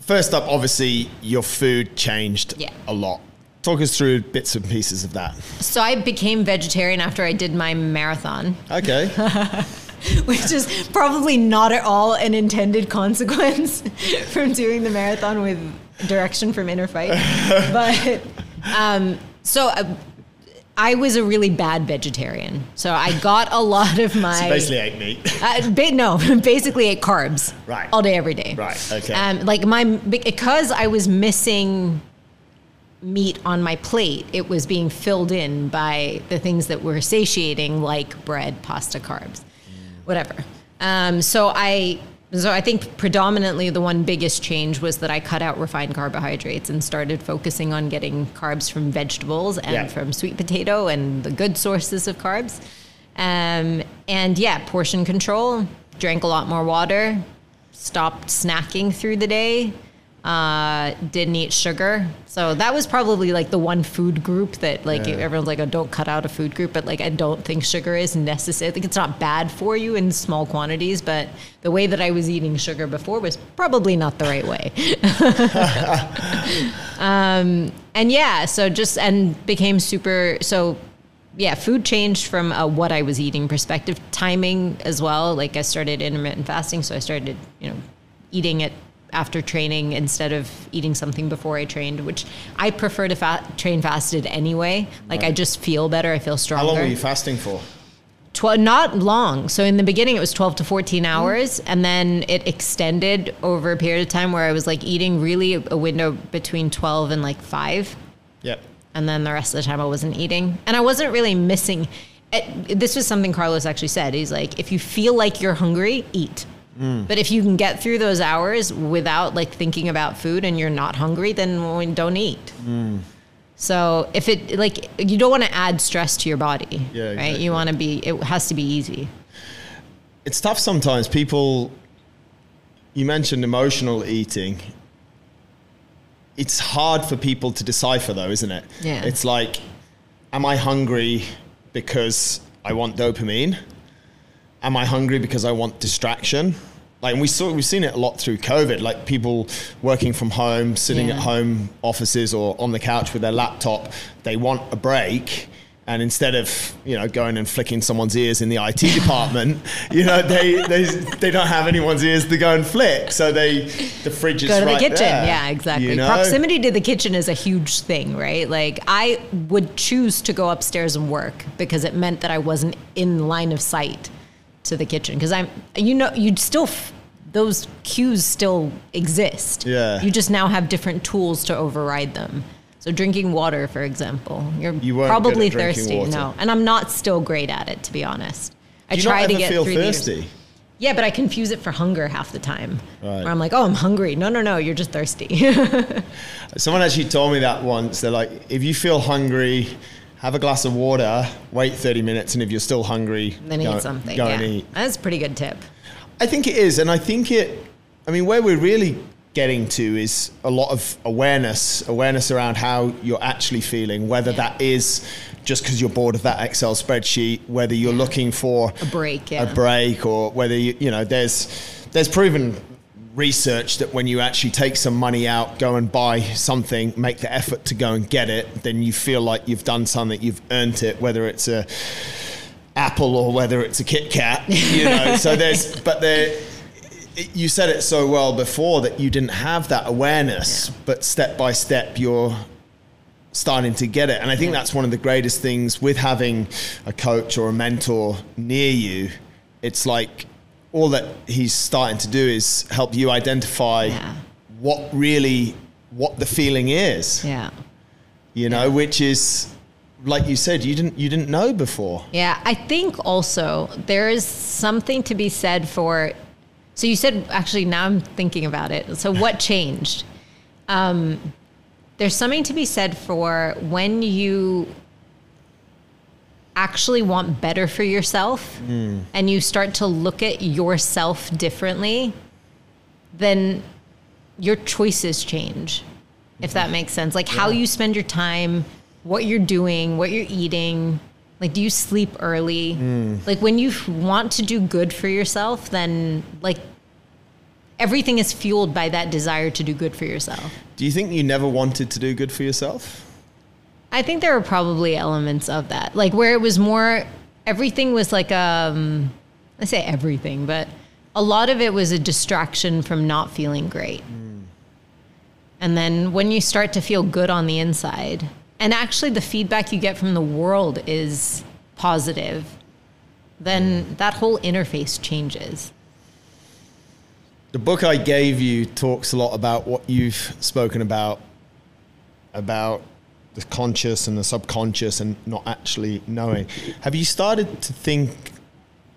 first up, obviously, your food changed Yeah. a lot. Talk us through bits and pieces of that. so I became vegetarian after I did my marathon, Okay. which is probably not at all an intended consequence from doing the marathon with direction from InnerFight. but um, so uh, I was a really bad vegetarian. So I got a lot of my. so basically, ate meat. Uh, ba- no, basically ate carbs. Right. All day, every day. Right, okay. Um, like my because I was missing meat on my plate, it was being filled in by the things that were satiating, like bread, pasta, carbs, whatever. Um, so I. So I think predominantly the one biggest change was that I cut out refined carbohydrates and started focusing on getting carbs from vegetables and Yeah. from sweet potato and the good sources of carbs. Um, and yeah, portion control, drank a lot more water, stopped snacking through the day, uh, didn't eat sugar. So that was probably like the one food group that like Yeah. everyone's like, oh, don't cut out a food group. But like, I don't think sugar is necessary. Like, it's not bad for you in small quantities, but the way that I was eating sugar before was probably not the right way. um, and yeah, so just and became super so yeah, food changed from a what I was eating perspective, timing as well. Like I started intermittent fasting, so I started, you know, eating it after training instead of eating something before I trained, which I prefer to fa- train fasted anyway. Like I just feel better, I feel stronger. How long were you fasting for? Tw- not long. So in the beginning, it was 12 to 14 hmm. hours. And then it extended over a period of time where I was like eating really a window between 12 and like 5. Yep. And then the rest of the time, I wasn't eating. And I wasn't really missing. It, this was something Carlos actually said. He's like, if you feel like you're hungry, eat. Mm. But if you can get through those hours without like thinking about food and you're not hungry, then don't eat. Mm. So if it like you don't want to add stress to your body, Yeah, right? You want to be. It has to be easy. it's tough sometimes. People, you mentioned emotional eating. It's hard for people to decipher, though, isn't it? Yeah. It's like, am I hungry because I want dopamine? Am I hungry because I want distraction? Like we saw, we've seen it a lot through COVID. Like people working from home, sitting Yeah. at home offices or on the couch with their laptop, they want a break. And instead of you know going and flicking someone's ears in the IT department, you know they, they they don't have anyone's ears to go and flick. So they the fridge is Go to right the kitchen. there, Yeah, exactly. you know? Proximity to the kitchen is a huge thing, right? Like I would choose to go upstairs and work because it meant that I wasn't in line of sight to the kitchen because I'm you know you'd still f- those cues still exist. Yeah. You just now have different tools to override them. So drinking water, for example, you're You probably good at drinking thirsty. water. No, and I'm not still great at it to be honest. I try to get feel three liters. thirsty? Yeah, but I confuse it for hunger half the time. Right. Where I'm like, oh, I'm hungry. No, no, no, you're just thirsty. Someone actually told me that once. They're like, if you feel hungry, have a glass of water, wait 30 minutes, and if you're still hungry, then go, eat something. go yeah. and eat. That's a pretty good tip. I think it is, and I think it. I mean, where we're really getting to is a lot of awareness, awareness around how you're actually feeling, whether Yeah. that is just because you're bored of that Excel spreadsheet, whether you're looking for A break, yeah. a break, or whether you, you know, there's there's proven research that when you actually take some money out, go and buy something, make the effort to go and get it, then you feel like you've done something, you've earned it, whether it's a apple or whether it's a Kit Kat, you know. so there's, but there, you said it so well before that you didn't have that awareness, but step by step you're starting to get it. And I think Yeah. that's one of the greatest things with having a coach or a mentor near you. It's like all that he's starting to do is help you identify Yeah. what really what the feeling is Yeah. you know which is like you said you didn't you didn't know before Yeah. I think also there is something to be said for. So you said, actually, now I'm thinking about it. So what changed? Um, there's something to be said for when you actually want better for yourself hmm. and you start to look at yourself differently, then your choices change, if mm-hmm. that makes sense. Like how you spend your time, what you're doing, what you're eating. Like, do you sleep early? Hmm. Like, when you want to do good for yourself, then like everything is fueled by that desire to do good for yourself. do you think you never wanted to do good for yourself I think there were probably elements of that, like where it was more, everything was like, um, I say everything, but a lot of it was a distraction from not feeling great. And then when you start to feel good on the inside, and actually the feedback you get from the world is positive, then that whole interface changes. the book i gave you talks a lot about what you've spoken about about the conscious and the subconscious and not actually knowing have you started to think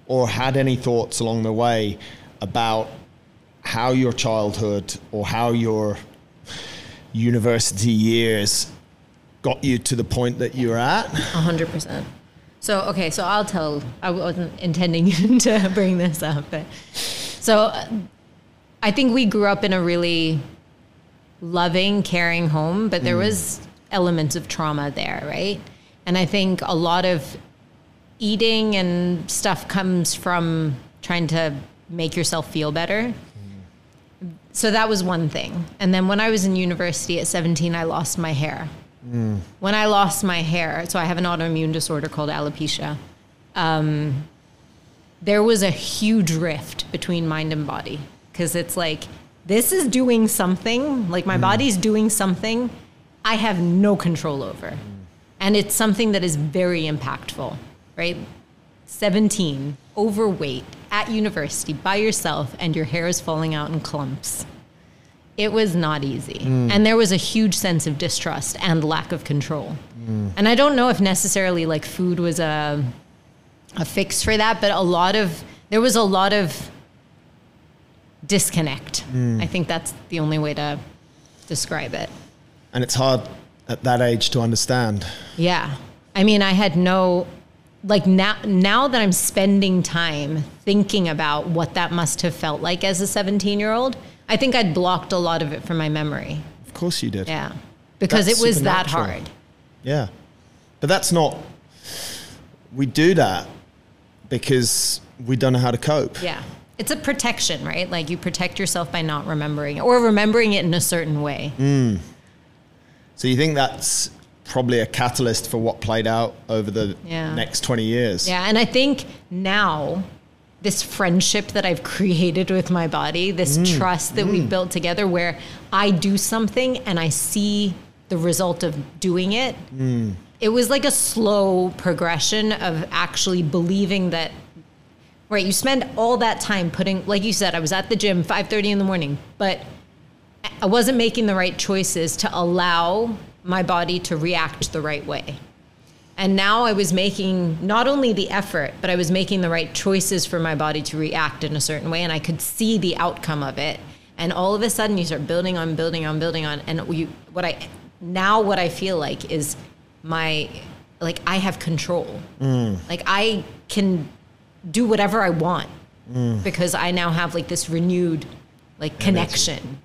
or had any thoughts along the way about how your childhood or how your university years got you to the point that you're at A hundred percent. So okay, so I'll tell. I wasn't intending to bring this up, but so I think we grew up in a really loving, caring home, but there mm. was elements of trauma there, right? And I think a lot of eating and stuff comes from trying to make yourself feel better. So that was one thing. And then when I was in university at 17, I lost my hair. When I lost my hair, so I have an autoimmune disorder called alopecia, um, there was a huge rift between mind and body because it's like, this is doing something, like my body's doing something I have no control over. And it's something that is very impactful, right? 17, overweight, at university, by yourself, and your hair is falling out in clumps. It was not easy. Mm. And there was a huge sense of distrust and lack of control. Mm. And I don't know if necessarily like food was a, a fix for that, but a lot of, there was a lot of disconnect. Mm. I think that's the only way to describe it. And it's hard at that age to understand. Yeah. I mean, I had no like now now that I'm spending time thinking about what that must have felt like as a 17-year-old, I think I'd blocked a lot of it from my memory. Of course you did. Yeah. Because That's it was that hard. Yeah. But that's not, we do that because we don't know how to cope. Yeah. It's a protection, right? Like you protect yourself by not remembering it or remembering it in a certain way. Mm. So you think that's probably a catalyst for what played out over the Yeah. next 20 years? Yeah, and I think now this friendship that I've created with my body, this Mm. trust that we've built together where I do something and I see the result of doing it. Mm. It was like a slow progression of actually believing that right, you spend all that time putting like you said I was at the gym 5:30 in the morning, but I wasn't making the right choices to allow my body to react the right way. And now I was making not only the effort, but I was making the right choices for my body to react in a certain way. And I could see the outcome of it. And all of a sudden, you start building on, building on, building on. And you, what I now what I feel like is my like I have control. Mm. Like I can do whatever I want mm. because I now have like this renewed like connection.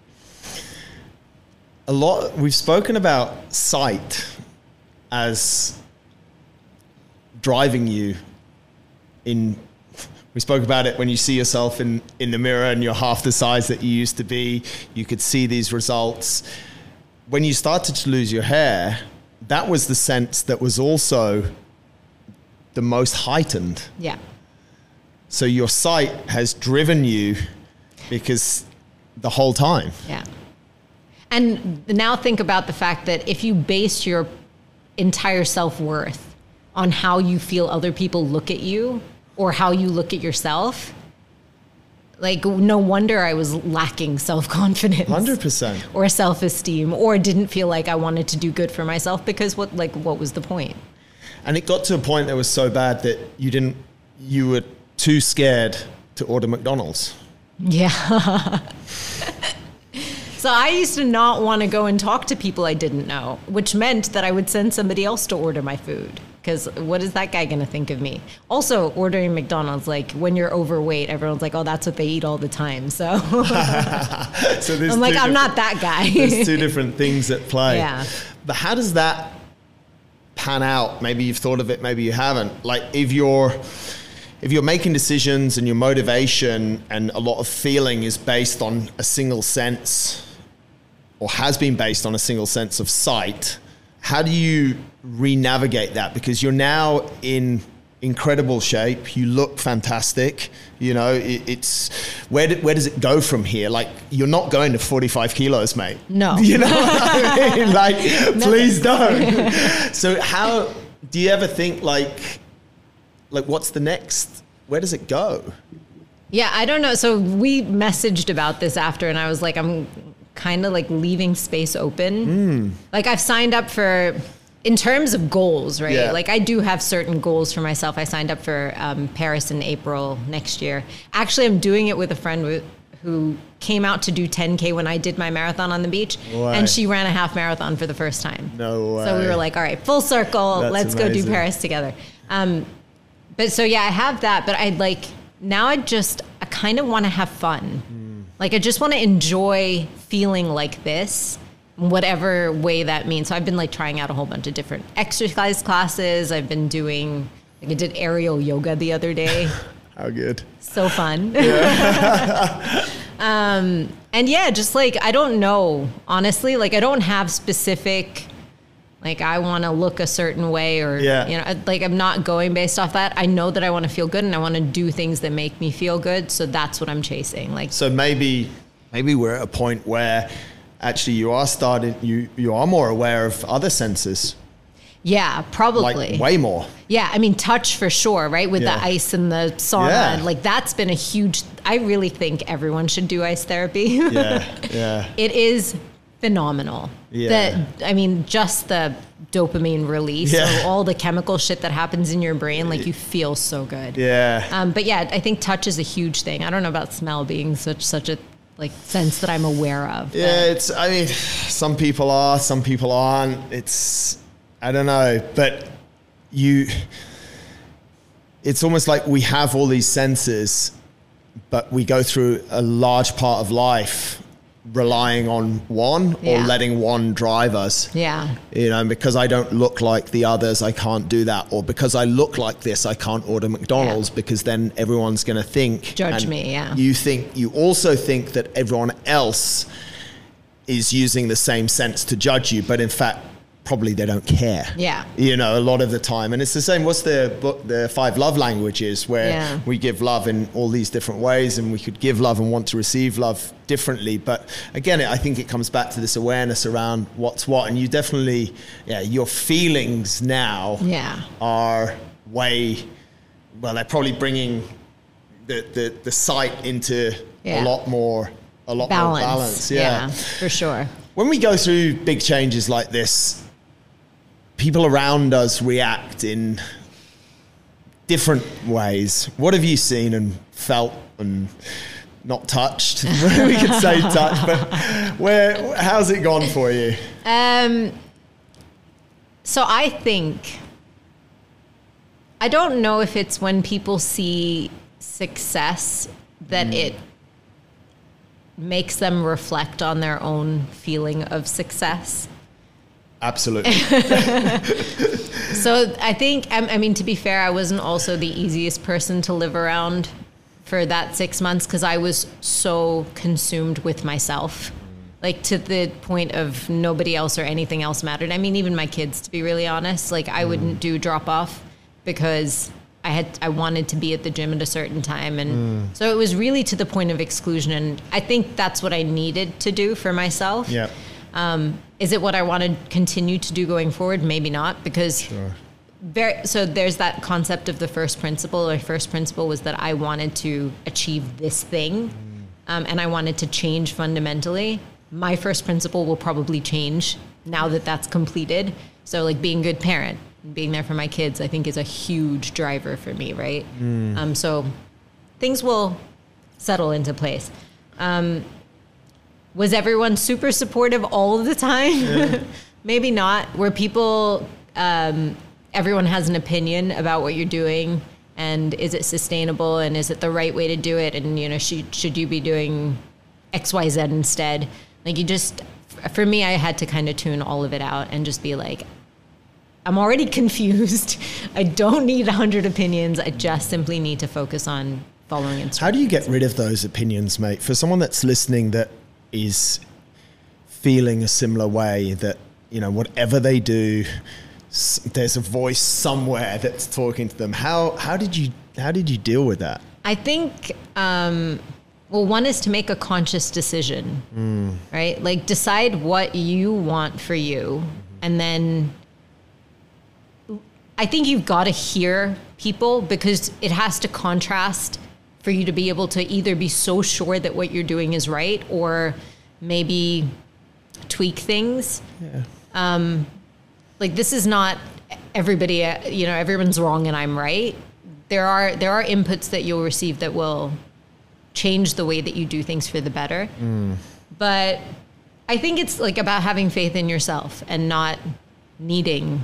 A lot we've spoken about sight as driving you in we spoke about it when you see yourself in, in the mirror and you're half the size that you used to be you could see these results when you started to lose your hair that was the sense that was also the most heightened Yeah. so your sight has driven you because the whole time Yeah. And now think about the fact that if you base your entire self worth on how you feel other people look at you or how you look at yourself, like no wonder I was lacking self confidence. 100% Or self esteem, or didn't feel like I wanted to do good for myself because what like what was the point? And it got to a point that was so bad that you didn't, you were too scared to order McDonald's. Yeah. so I used to not want to go and talk to people I didn't know, which meant that I would send somebody else to order my food. Because what is that guy going to think of me? Also, ordering McDonald's, like when you're overweight, everyone's like, oh, that's what they eat all the time. So So I'm like, I'm not that guy. There's two different things at play. Yeah. But how does that pan out? Maybe you've thought of it, maybe you haven't. Like if you're if you're making decisions and your motivation and a lot of feeling is based on a single sense or has been based on a single sense of sight, how do you re-navigate that? Because you're now in incredible shape. You look fantastic. You know, it, it's where do, where does it go from here? Like you're not going to 45 kilos, mate. No. You know what I mean? Like, please don't. so how do you ever think like, like what's the next? Where does it go? Yeah, I don't know. So we messaged about this after, and I was like, I'm kind of like leaving space open. Hmm. Like I've signed up for, in terms of goals, right? Yeah. Like I do have certain goals for myself. I signed up for um, Paris in April next year. Actually, I'm doing it with a friend who, came out to do 10K when I did my marathon on the beach, Way. and she ran a half marathon for the first time. No So we were like, all right, full circle. That's let's go do. Paris together. Um, but so yeah, I have that, but I'd like now I just I kind of want to have fun. Like I just want to enjoy feeling like this, whatever way that means. So I've been like trying out a whole bunch of different exercise classes. I've been doing like I did aerial yoga the other day. How good. so fun. um, and yeah, just like I don't know, honestly, like I don't have specific like I want to look a certain way or Yeah. you know, like I'm not going based off that. I know that I want to feel good and I want to do things that make me feel good, so that's what I'm chasing. Like So maybe maybe we're at a point where actually you are starting you you are more aware of other senses, yeah, probably. like way more. Yeah, I mean, touch for sure, right? With Yeah. the ice and the sauna, Yeah. and like that's been a huge. I really think everyone should do ice therapy. Yeah, yeah. it is phenomenal. Yeah. The, I mean, just the dopamine release, Yeah. so all the chemical shit that happens in your brain, like you feel so good. Yeah. Um, but yeah, I think touch is a huge thing. I don't know about smell being such such a like sense that I'm aware of. Yeah, it's. I mean, some people are, some people aren't. It's. I don't know, but you. It's almost like we have all these senses, but we go through a large part of life relying on one or Yeah. letting one drive us. Yeah. You know, because I don't look like the others, I can't do that. Or because I look like this, I can't order McDonald's Yeah. because then everyone's going to think. Judge me, yeah. You think, you also think that everyone else is using the same sense to judge you, but in fact, probably they don't care. Yeah. You know, a lot of the time. And it's the same. What's the book, the five love languages, where Yeah. we give love in all these different ways and we could give love and want to receive love differently. But again, I think it comes back to this awareness around what's what. And you definitely, yeah, your feelings now Yeah. are way, well, they're probably bringing the, the, the sight into Yeah. a lot more, a lot Balance. more balance. yeah, for sure. When we go through big changes like this, people around us react in different ways. What have you seen and felt and not touched? we could say touched, but where how's it gone for you? Um, so I think I don't know if it's when people see success that it makes them reflect on their own feeling of success. Absolutely. So I think, I mean, to be fair, I wasn't also the easiest person to live around for that six months because I was so consumed with myself, like to the point of nobody else or anything else mattered. I mean, even my kids, to be really honest, like I wouldn't do drop off because I had I wanted to be at the gym at a certain time, and so it was really to the point of exclusion. And I think that's what I needed to do for myself. yeah. Um, is it what I want to continue to do going forward? Maybe not, because very, so there's that concept of the first principle. Or first principle was that I wanted to achieve this thing, um, and I wanted to change fundamentally. My first principle will probably change now that that's completed. So, like being a good parent, being there for my kids, I think is a huge driver for me, right? Um, so things will settle into place. Um, was everyone super supportive all of the time? Maybe not. Where people, um, everyone has an opinion about what you're doing, and is it sustainable, and is it the right way to do it, and you know, should should you be doing X, Y, Z instead? Like you just, for me, I had to kind of tune all of it out and just be like, I'm already confused. I don't need a hundred opinions. I just simply need to focus on following instructions. How do you get rid of those opinions, mate? For someone that's listening that is feeling a similar way, that, you know, whatever they do, there's a voice somewhere that's talking to them. How, how did you, how did you deal with that? I think, um, well, one is to make a conscious decision, right? Like decide what you want for you, and then I think you've got to hear people because it has to contrast for you to be able to either be so sure that what you're doing is right or maybe tweak things. Yeah. Um, like this is not everybody, uh, you know, everyone's wrong and I'm right. There are there are inputs that you'll receive that will change the way that you do things for the better. But I think it's like about having faith in yourself and not needing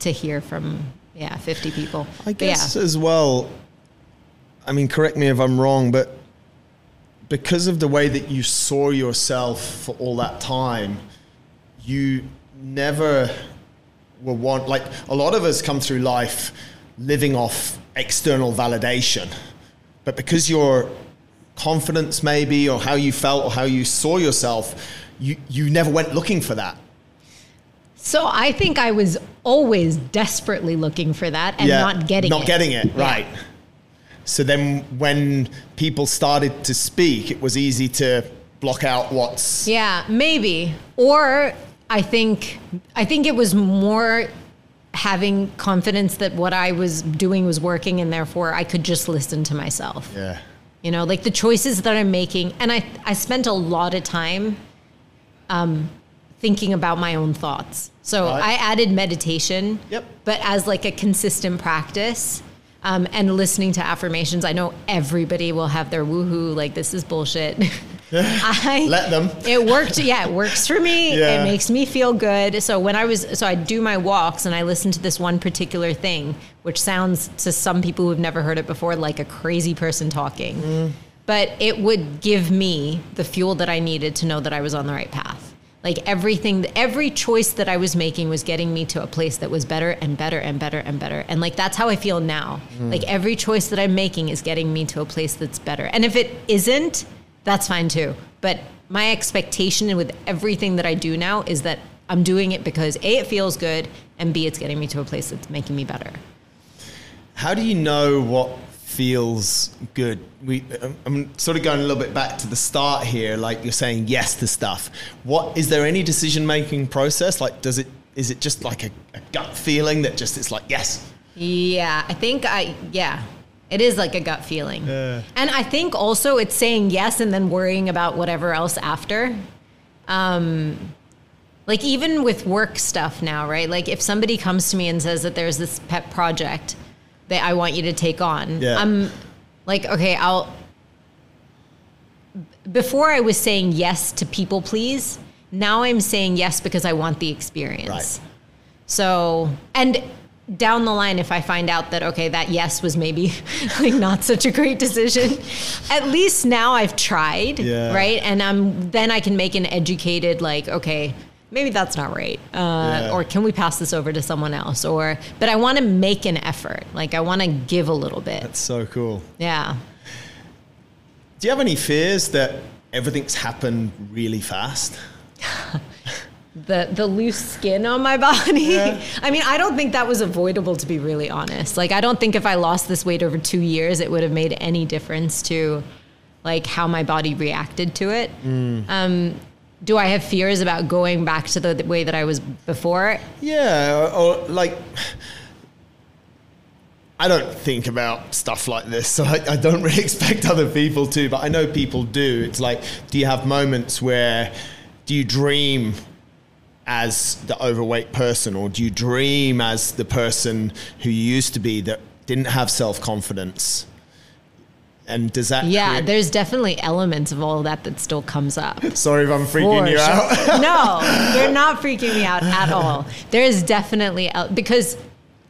to hear from yeah 50 people. I guess yeah. as well. I mean, correct me if I'm wrong, but because of the way that you saw yourself for all that time, you never were want like a lot of us come through life living off external validation, but because your confidence maybe or how you felt or how you saw yourself, you you never went looking for that. So I think I was always desperately looking for that and not getting not it. getting it Yeah. right. So then, when people started to speak, it was easy to block out what's Yeah, maybe. Or I think I think it was more having confidence that what I was doing was working and therefore I could just listen to myself. yeah, You know, like the choices that I'm making and I I spent a lot of time um thinking about my own thoughts. So Right. I added meditation. Yep. But as like a consistent practice. Um, and listening to affirmations, I know everybody will have their woohoo, like this is bullshit. I Let them. It worked. Yeah, it works for me. Yeah. It makes me feel good. So when I was, so I do my walks and I listen to this one particular thing, which sounds to some people who've never heard it before like a crazy person talking. Mm. But it would give me the fuel that I needed to know that I was on the right path. Like everything, every choice that I was making was getting me to a place that was better and better and better and better. And like that's how I feel now. Hmm. Like every choice that I'm making is getting me to a place that's better. And if it isn't, that's fine too. But my expectation with everything that I do now is that I'm doing it because A, it feels good, and B, it's getting me to a place that's making me better. How do you know what feels good? We, I'm- I'm sort of going a little bit back to the start here. Like you're saying yes to stuff. What is there any decision making process? Like, does it is it just like a, a gut feeling that just it's like yes? Yeah, I think I, yeah, it is like a gut feeling. And I think also it's saying yes and then worrying about whatever else after. Um, like even with work stuff now, right? Like if somebody comes to me and says that there's this pet project that I want you to take on, Yeah. I'm like, okay, I'll. Before I was saying yes to people please, now I'm saying yes because I want the experience. Right. So, and down the line, if I find out that, okay, that yes was maybe like not such a great decision, at least now I've tried, Yeah. right? And I'm, then I can make an educated, like, okay, maybe that's not right. Uh, Yeah. Or can we pass this over to someone else? Or, but I want to make an effort. Like, I want to give a little bit. That's so cool. Yeah. Do you have any fears that everything's happened really fast? the the loose skin on my body. Yeah. I mean, I don't think that was avoidable to be really honest. Like I don't think if I lost this weight over 2 years it would have made any difference to like how my body reacted to it. Um do I have fears about going back to the, the way that I was before? Yeah, or, or like I don't think about stuff like this, so I, I don't really expect other people to, but I know people do. It's like, do you have moments where do you dream as the overweight person, or do you dream as the person who you used to be that didn't have self confidence? And does that? Yeah, create- there's definitely elements of all of that that still comes up. Sorry if I'm freaking For you sure. out. no, you're not freaking me out at all. There is definitely el- because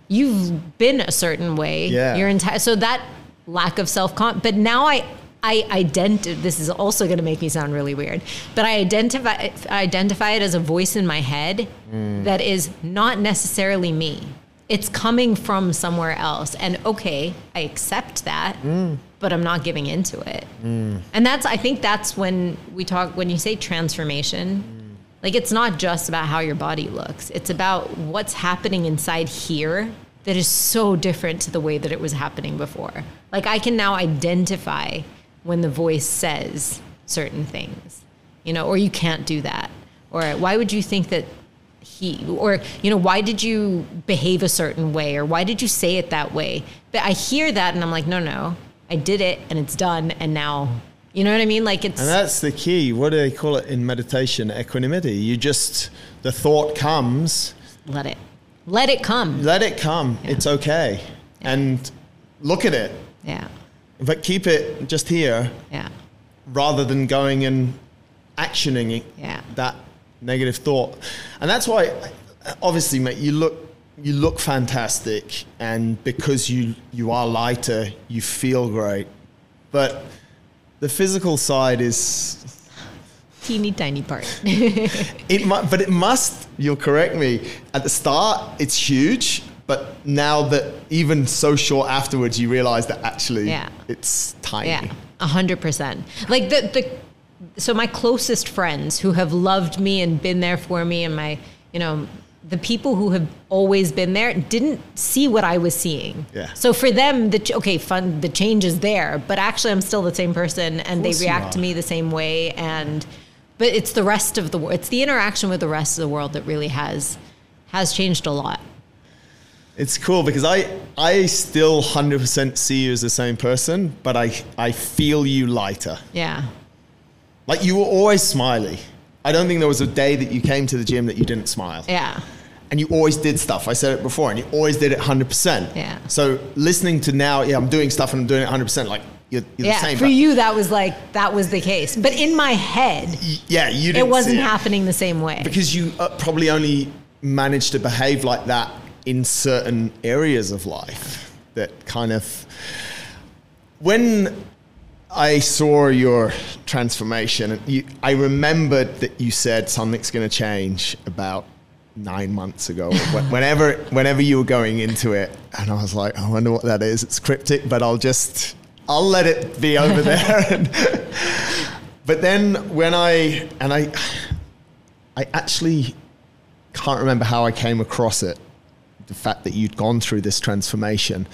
you've been a certain way Yeah. your entire so that lack of self con but now I I identify this is also going to make me sound really weird but I identify I identify it as a voice in my head mm. that is not necessarily me it's coming from somewhere else and okay I accept that mm. But I'm not giving into it and that's I think that's when we talk when you say transformation like it's not just about how your body looks. It's about what's happening inside here that is so different to the way that it was happening before. Like I can now identify when the voice says certain things. You know, or you can't do that. Or why would you think that he or you know why did you behave a certain way or why did you say it that way but i hear that and i'm like no no i did it and it's done and now you know what i mean like it's And that's the key. What do they call it in meditation? Equanimity. You just, the thought comes, let it let it come let it come. It's okay. And look at it. yeah But keep it just here yeah rather than going and actioning it, Yeah. that negative thought. And that's why, obviously, mate, you look. You look fantastic, and because you you are lighter, you feel great. But the physical side is teeny tiny part It mu- but it must. You'll correct me. At the start, it's huge, but now that even so short afterwards, you realize that actually Yeah. it's tiny. Yeah, a hundred percent. Like the the so my closest friends who have loved me and been there for me, and my you know the people who have always been there didn't see what I was seeing. Yeah. So for them, the ch- okay, fun, the change is there, but actually I'm still the same person, and they react to me the same way, and but it's the rest of the world. It's the interaction with the rest of the world that really has has changed a lot. It's cool because I I still hundred percent see you as the same person, but I I feel you lighter. Yeah. Like you were always smiley. I don't think there was a day that you came to the gym that you didn't smile. Yeah. And you always did stuff. I said it before, and you always did it 100%. Yeah. So listening to now, yeah, I'm doing stuff and I'm doing it 100%. Like you're, you're yeah, the same. for you that was like that was the case. But in my head, yeah, you didn't it wasn't see happening the same way. because you uh, probably only managed to behave like that in certain areas of life that kind of when I saw your transformation you, I remembered that you said something's going to change about nine months ago whenever whenever you were going into it. And I was like oh, I wonder what that is. It's cryptic but I'll just I'll let it be over there. But then when I and I I actually can't remember how I came across it, the fact that you'd gone through this transformation.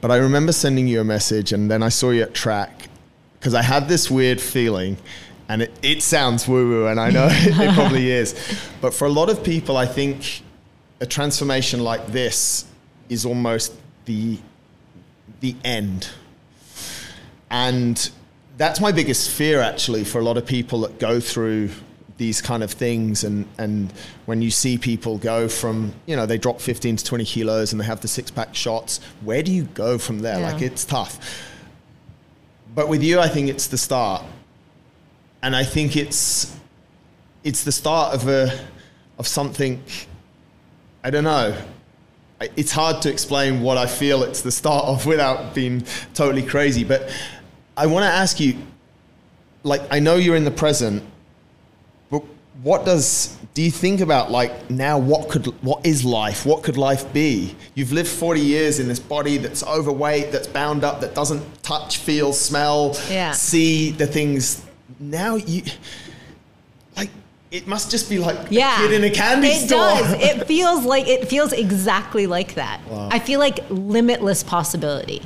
But I remember sending you a message and then I saw you at track because I had this weird feeling and it, it sounds woo woo and I know it, probably is. But for a lot of people, I think a transformation like this is almost the, the end. And that's my biggest fear actually for a lot of people that go through these kind of things and and when you see people go from you know they drop 15 to 20 kilos and they have the six pack shots where do you go from there Yeah. like it's tough but with you i think it's the start and i think it's it's the start of a of something i don't know. It's hard to explain what i feel it's the start of without being totally crazy but i want to ask you like i know you're in the present but what does do you think about like now what could what is life? What could life be? You've lived 40 years in this body that's overweight that's bound up that doesn't touch feel smell Yeah. see the things now you like it must just be like yeah, a kid in a candy it store does. It feels like it feels exactly like that. Wow. I feel like limitless possibility,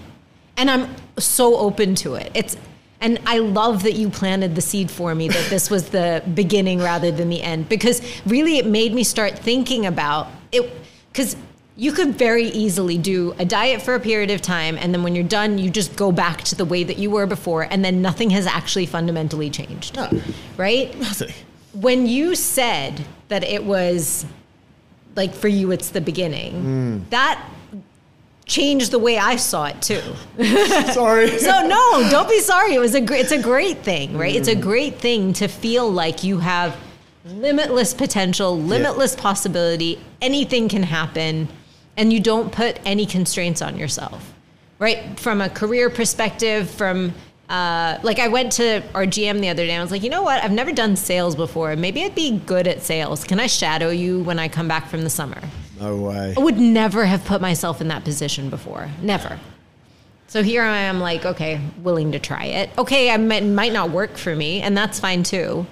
and I'm so open to it. It's and I love that you planted the seed for me that this was the beginning rather than the end because really it made me start thinking about it because you could very easily do a diet for a period of time and then when you're done you just go back to the way that you were before and then nothing has actually fundamentally changed. No. right? Nothing. when you said that it was like for you it's the beginning hmm. that changed the way i saw it too. Sorry. So no don't be sorry. It was a great it's a great thing right? It's a hmm. great thing to feel like you have limitless potential limitless possibility. Anything can happen and you don't put any constraints on yourself right from a career perspective from uh, like I went to our GM the other day and I was like, you know what? I've never done sales before. Maybe I'd be good at sales. Can I shadow you when I come back from the summer? no way I would never have put myself in that position before. Never. So here I am, like, okay, willing to try it. Okay, I might, might not work for me, and that's fine too.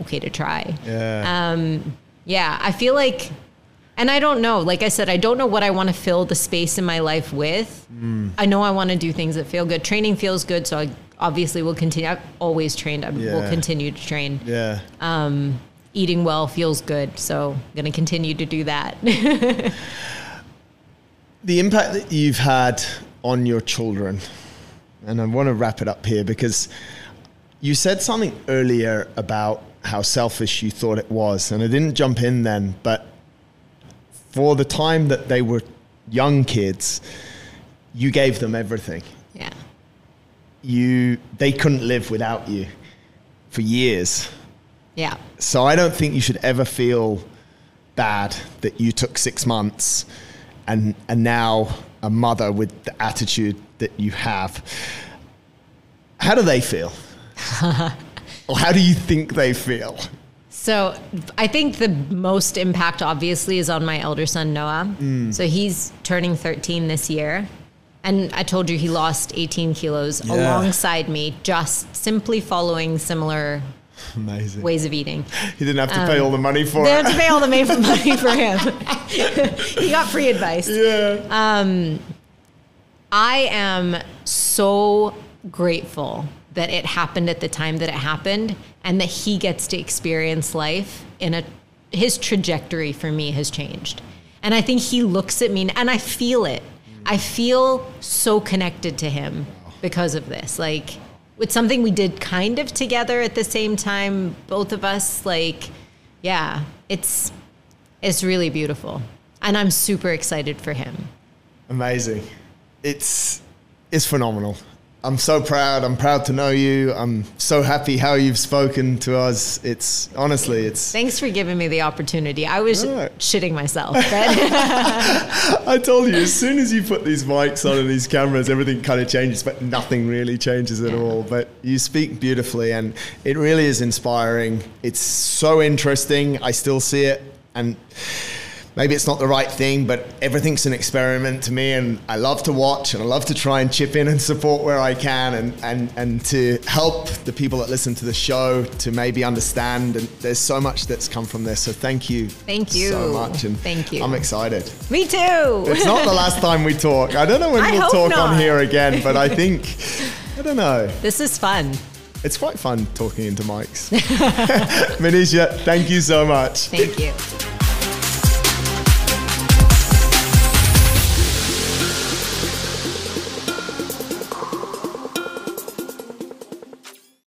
Okay to try. yeah Um, yeah, I feel like, and I don't know. Like I said, I don't know what I want to fill the space in my life with. I know I want to do things that feel good. Training feels good, so I obviously will continue. I've always trained. I will continue to train. yeah Um, eating well feels good, so I'm going to continue to do that. the impact that you've had on your children, and I want to wrap it up here because you said something earlier about how selfish you thought it was, and I didn't jump in then, but for the time that they were young kids, you gave them everything. yeah. You, they couldn't live without you for years. Yeah. So I don't think you should ever feel bad that you took six months and and now a mother with the attitude that you have. How do they feel? or how do you think they feel? So I think the most impact obviously is on my elder son Noah. So he's turning 13 this year. And I told you he lost 18 kilos Yeah. alongside me, just simply following similar Amazing. ways of eating. He didn't have to pay all the money for They it. had to pay all the money for him. he got free advice. yeah. Um, I am so grateful that it happened at the time that it happened and that he gets to experience life in a his trajectory for me has changed. And I think he looks at me and I feel it. I feel so connected to him because of this. Like it's something we did kind of together at the same time both of us like yeah, it's it's really beautiful. And I'm super excited for him. Amazing. It's it's phenomenal. I'm so proud. I'm proud to know you. I'm so happy how you've spoken to us. It's honestly, it's. Thanks for giving me the opportunity. I was Right. shitting myself. But I told you, as soon as you put these mics on and these cameras, everything kind of changes, but nothing really changes at Yeah. all. But you speak beautifully, and it really is inspiring. It's so interesting. I still see it, and maybe it's not the right thing, but everything's an experiment to me, and I love to watch, and I love to try and chip in and support where I can, and and and to help the people that listen to the show to maybe understand. And there's so much that's come from this. So thank you. Thank you. so much, and Thank you. I'm excited. me too. It's not the last time we talk. I don't know when I we'll talk on here again, but I think I don't know. this is fun. It's quite fun talking into mics. Manisha, thank you so much. Thank you.